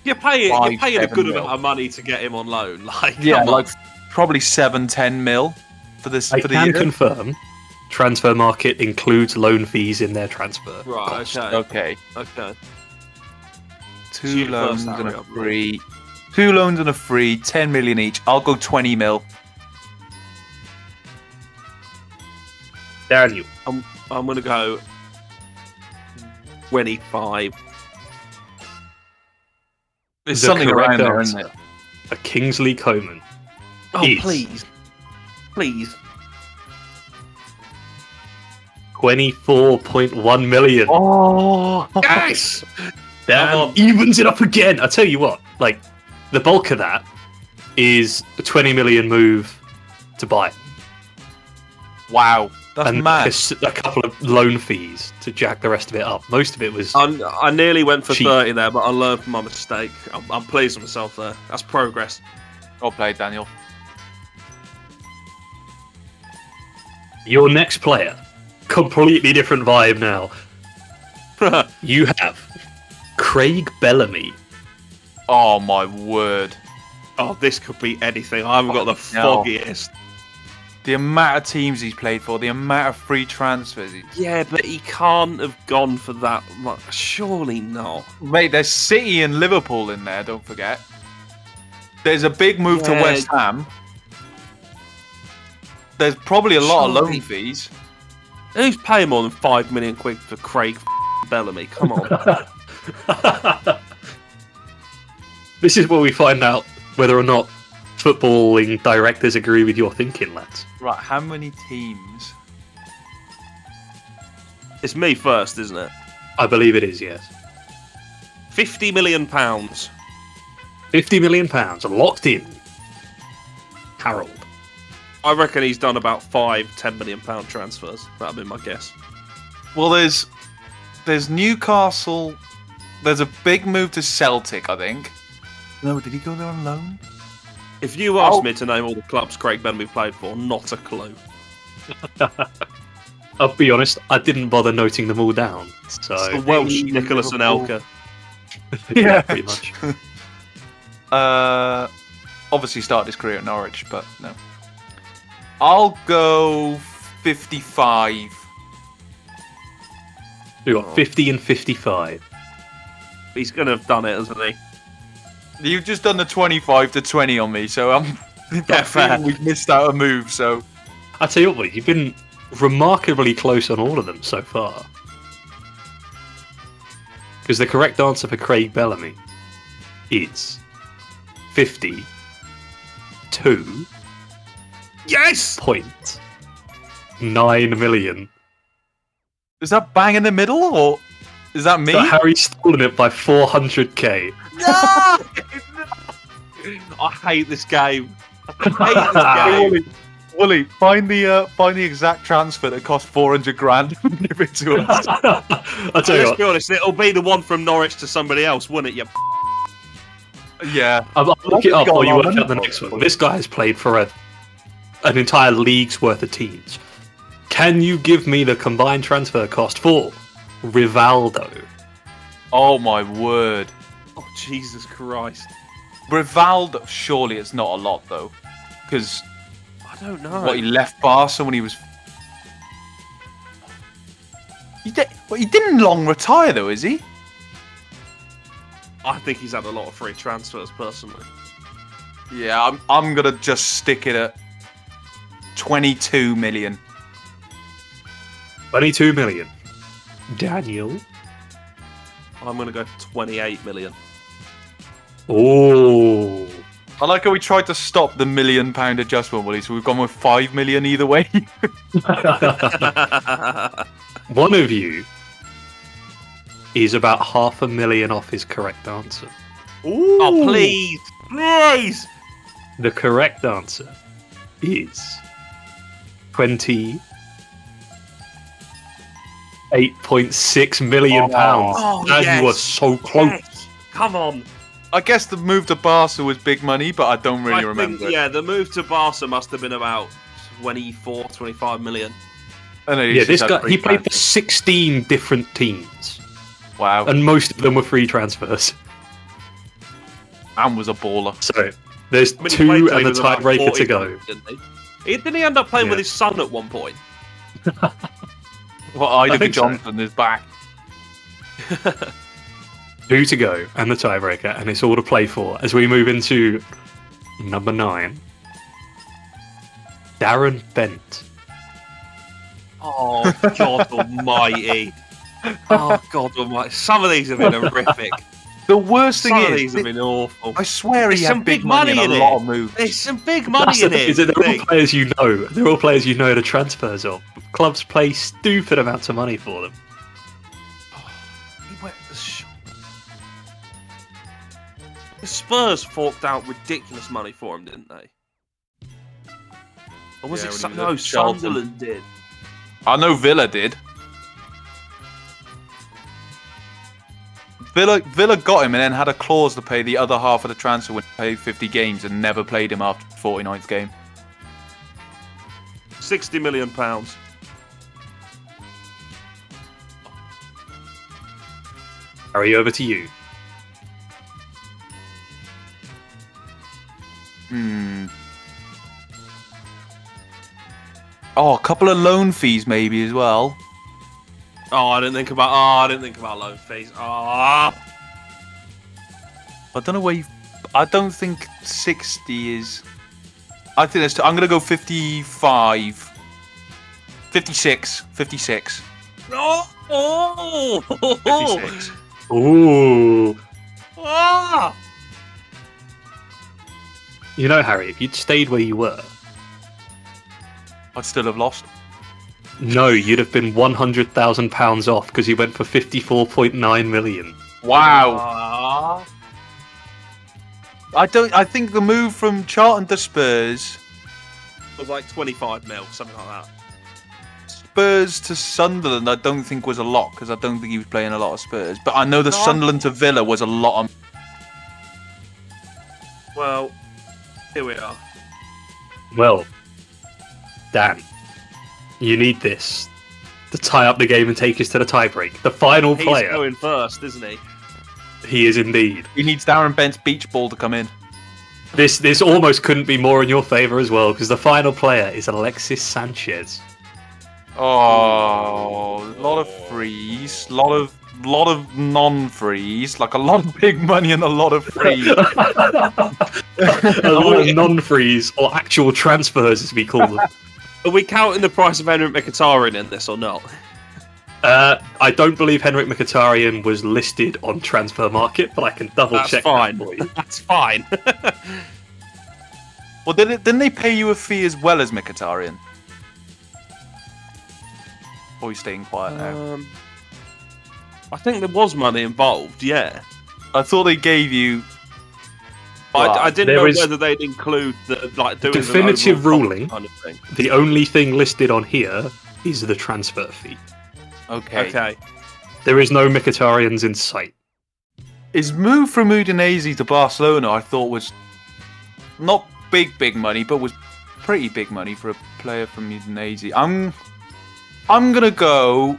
You're paying. Five, you're paying a good mil. amount of money to get him on loan. Like, yeah, like probably seven, ten mil for this I for the can year. confirm Transfermarkt includes loan fees in their transfer. Right. cost. Okay. okay, Okay. Two loans first, and Harry, a I'll go. free. Two loans and a free, ten million each. I'll go twenty mil. Daniel, you I'm gonna go. Twenty-five. There's The something correct around there, answer. isn't it? a Kingsley Coman. Oh Is- please, please. 24.1 million. Oh, Yes. Damn, Come on. evens it up again. I tell you what, like the bulk of that is a 20 million move to buy, wow, that's and mad. a s- a couple of loan fees to jack the rest of it up. Most of it was I'm, I nearly went for Cheap. 30 there, but I learned from my mistake. I'm, I'm pleased with myself there. That's progress. Well played, Daniel. Your next player, completely different vibe now. You have Craig Bellamy. Oh my word! oh, this could be anything. I haven't got the No. foggiest. The amount of teams he's played for, the amount of free transfers. He... Yeah, but he can't have gone for that. Like, surely not. Mate, there's City and Liverpool in there. Don't forget. There's a big move to West Ham. There's probably a lot of loan fees. Who's paying more than five million quid for Craig Bellamy? Come on. This is where we find out whether or not footballing directors agree with your thinking, lads. Right, how many teams? it's me first, isn't it? I believe it is, yes. Fifty million pounds. Fifty million pounds locked in. Harold. I reckon he's done about five, ten million pound transfers. That'd be my guess. Well, there's there's Newcastle. There's a big move to Celtic, I think. No, did he go there on loan? If you asked Oh. me to name all the clubs Craig Bellamy played for, not a clue. I'll be honest, I didn't bother noting them all down. So The Welsh City, Nicolas Liverpool. Anelka. yeah, pretty much. Uh, obviously started his career at Norwich, but no. I'll go 55. We got fifty and fifty-five. He's going to have done it, hasn't he? You've just done the 25 to 20 on me, so I'm. Yeah, fair. We've missed out a move, so. I tell you what, you've been remarkably close on all of them so far. Because the correct answer for Craig Bellamy is fifty-two Yes! point nine million. Is that bang in the middle, or is that me? So Harry's stolen it by four hundred k. I hate this game. I hate this game. Wooly, Wooly, find the uh, find the exact transfer that cost 400 grand and give it to us. I tell you Let's what, be honest, it'll be the one from Norwich to somebody else, wouldn't it? You yeah. I'll, I'll look it up Got while you a lot work out the next for it. one. This guy has played for a, an entire league's worth of teams. Can you give me the combined transfer cost for Rivaldo? Oh my word. Oh, Jesus Christ. Rivaldo, surely it's not a lot though, because I don't know. what he left Barca when he was. He, di- well, he didn't long retire though, is he? I think he's had a lot of free transfers, personally. Yeah, I'm. I'm gonna just stick it at 22 million. 22 million. Daniel? I'm going to go for 28 million. Oh. I like how we tried to stop the million pound adjustment, Willie. So we've gone with five million either way. One of you is about half a million off his correct answer. oh, please. Please. The correct answer is 20. 8.6 million oh. pounds. Oh, and yes. you were so close. Yes. Come on. I guess the move to Barca was big money, but I don't really I remember. think, yeah, the move to Barca must have been about 24, 25 million. I know Yeah, this guy he played for 16 different teams, Wow, and most of them were free transfers. and was a baller. So there's I mean, two played till he and the was about tiebreaker to go. Didn't he? He- Didn't he end up playing with his son at one point? Well, think so. Johnson is back. Two to go and the tiebreaker, and it's all to play for as we move into number nine. Darren Bent. Oh, God almighty. Oh, God almighty. Some of these have been horrific. The worst thing Some of is, these have been awful. I swear he There's had some big big money, money and in a lot of moves. There's some big money That's in thing, it. is it they're all players you know. They're all players you know the transfers of. Clubs pay stupid amounts of money for them. He went the Spurs forked out ridiculous money for him, didn't they? Or was Yeah, it when Sun- no? Charlton. Sunderland did. I know Villa did. Villa Villa got him and then had a clause to pay the other half of the transfer when he played 50 games and never played him after the 49th game. 60 million pounds. Harry, over to you. Hmm. Oh, a couple of loan fees maybe as well. Oh, I didn't think about. Oh, I didn't think about low fees. Ah, I don't know where you. I don't think 60 is. I think that's. I'm gonna go 55. 56. 56. oh, oh, 56. Ooh. ah. You know, Harry, if you'd stayed where you were, I'd still have lost. No, you'd have been one hundred thousand pounds off because you went for fifty-four point nine million. Wow. Ah. I don't. I think the move from Charlton to Spurs, was like 25 mil, something like that. Spurs to Sunderland, I don't think was a lot because I don't think he was playing a lot of Spurs. But I know the No, I- Sunderland to Villa was a lot of. Well, here we are. Well, Dan, you need this to tie up the game and take us to the tiebreak. The final He's player, He's going first, isn't he? he is indeed. He needs Darren Bent's beach ball to come in. This this almost couldn't be more in your favour as well because the final player is Alexis Sanchez. Oh, a lot of frees, lot of lot of non-frees, like a lot of big money and a lot of frees. a lot of non-frees or actual transfers, as we call them. Are we counting the price of Henrik Mkhitaryan in this or not? Uh, I don't believe Henrik Mkhitaryan was listed on Transfermarkt, but I can double That's check fine. that for you. That's fine. well, didn't, didn't they pay you a fee as well as Mkhitaryan? Or are you staying quiet now? um, I think there was money involved, yeah. I thought they gave you. But I, I didn't know whether they'd include the like doing Definitive overall ruling. kind of thing. The only thing listed on here is the transfer fee. Okay. Okay. There is no Mkhitaryan's in sight. His move from Udinese to Barcelona, I thought was not big, big money, but was pretty big money for a player from Udinese. I'm, I'm gonna go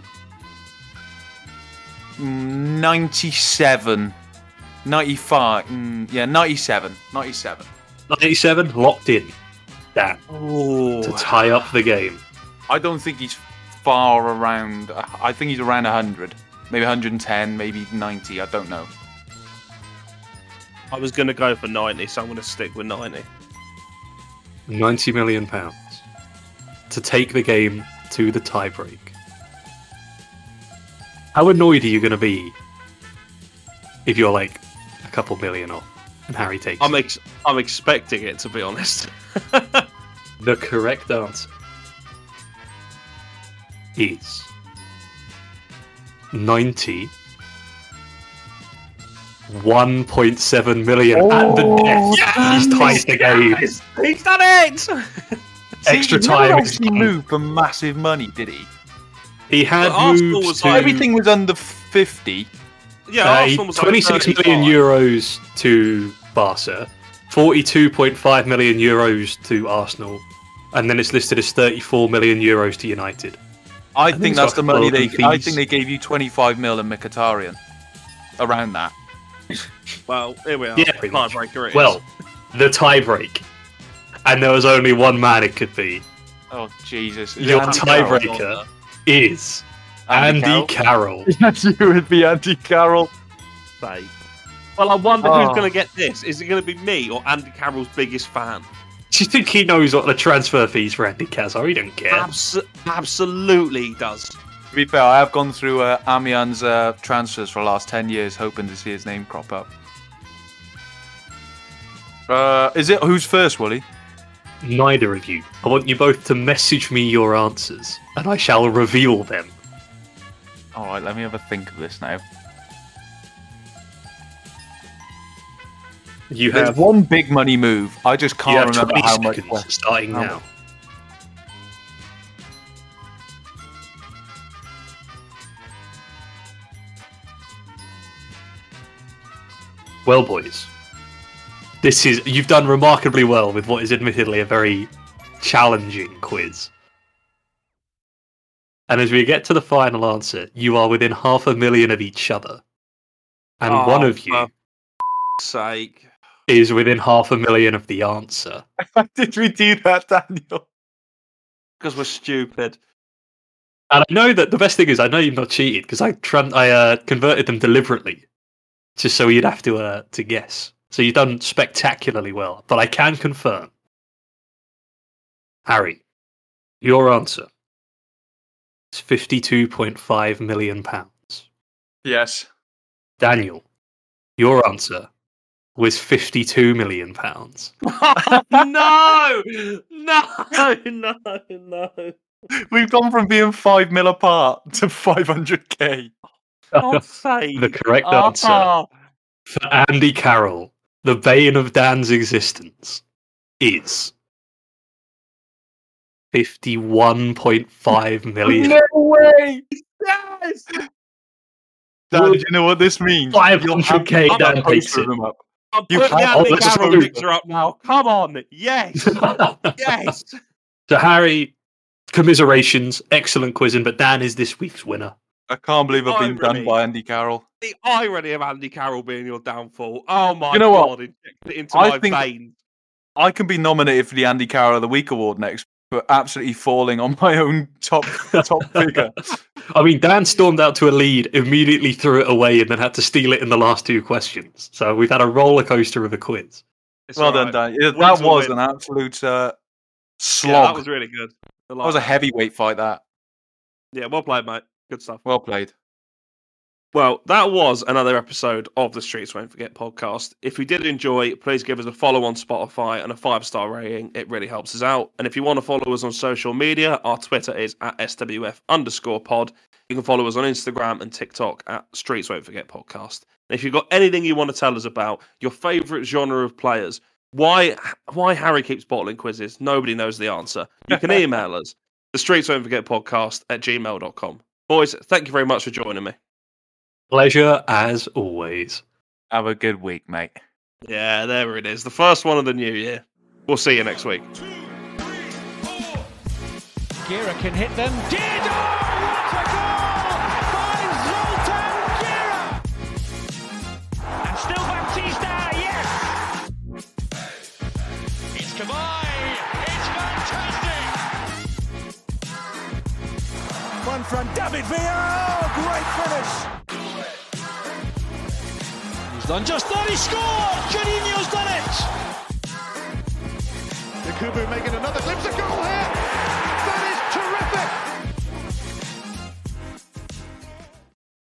mm, 97, 95, mm, yeah, 97, 97. 97 locked in. Dan Oh, to tie up the game. I don't think he's far around. I think he's around 100, maybe 110, maybe 90. I don't know. I was going to go for 90, so I'm going to stick with 90. 90 million pounds to take the game to the tiebreak. How annoyed are you going to be if you're like a couple million off and Harry takes I'm it? ex- I'm expecting it to be honest. the correct answer is 90 1.7 million at the oh, death. He's tied the game. He's done it! Extra he time Never is actually gone. moved for massive money, did he? He had But moved was to like- Everything was under 50. Yeah, uh, Arsenal was like 26 million euros to Barca, 42.5 million euros to Arsenal, and then it's listed as 34 million euros to United. I, think think it's the money they. welcome I think they gave you 25 mil in Mkhitaryan. Around that. Well, here we are. Yeah, pretty. Tiebreaker it is. Well, the tiebreak, and there was only one man it could be. Oh Jesus! Your tiebreaker is Andy Andy Carroll. Yes, you would be Andy Carroll. Say. Well, I wonder Oh. who's going to get this. Is it going to be me or Andy Carroll's biggest fan? Do you think he knows what the transfer fees for Andy Carroll are? He don't care. Abs- absolutely he does. To be fair, I have gone through uh, Amian's uh, transfers for the last 10 years, hoping to see his name crop up. Uh, is it who's first, Woolley? Neither of you. I want you both to message me your answers, and I shall reveal them. All right, let me have a think of this now. You There's have one big money move. I just can't remember how much. was. starting How now. Well, boys, this is you've done remarkably well with what is admittedly a very challenging quiz. And as we get to the final answer, you are within half a million of each other. And Oh, one of you for Sake. is within half a million of the answer. Why did we do that, Daniel? Because we're stupid. And I know that the best thing is I know you've not cheated because I tran- I uh, converted them deliberately, just so you'd have to uh, to guess. So you've done spectacularly well. But I can confirm, Harry, your answer is fifty-two point five million pounds. Yes. Daniel, your answer was fifty-two million pounds. no! No! No! No! We've gone from being five mil apart to 500k. God's sake. The correct Ah. answer for Andy Carroll, the bane of Dan's existence, is fifty-one point five million. No way! Yes! Dan, do you know what this means? Five You'll have hundred to k put Dan takes it. of him up. I'm You putting the can't- Andy that's Carroll true. picture up now. Come on. Yes. Yes. So Harry, commiserations, excellent quizzing, but Dan is this week's winner. I can't believe I've been done by Andy Carroll. The irony of Andy Carroll being your downfall. Oh my You know what? god, injected it into I my think- veins. I can be nominated for the Andy Carroll of the Week award next, but absolutely falling on my own top top figure. I mean, Dan stormed out to a lead, immediately threw it away, and then had to steal it in the last two questions. So we've had a roller coaster of a quiz. It's well all done, right. Dan. Yeah, that was win. an absolute uh, slog. Yeah, that was really good. That was a heavyweight fight. That Yeah, well played, mate. Good stuff. well played. Well, that was another episode of the Streets Won't Forget podcast. If you did enjoy, please give us a follow on Spotify and a five star rating. It really helps us out. And if you want to follow us on social media, our Twitter is at SWF underscore pod. You can follow us on Instagram and TikTok at Streets Won't Forget podcast. And if you've got anything you want to tell us about, your favourite genre of players, why why Harry keeps bottling quizzes, nobody knows the answer. You can email us, the Streets Won't Forget podcast at gmail.com. Boys, thank you very much for joining me. Pleasure as always. Have a good week, mate. Yeah, there it is. The first one of the new year. We'll see you next week. Gera can hit them. Did oh, what a goal by Zoltan Gera! And still Baptista, yes! It's Kavai! It's fantastic! One from David Villa! Oh, great finish! Coutinho's done just that. He scored. Coutinho's done it. Kubu making another glimpse of goal here.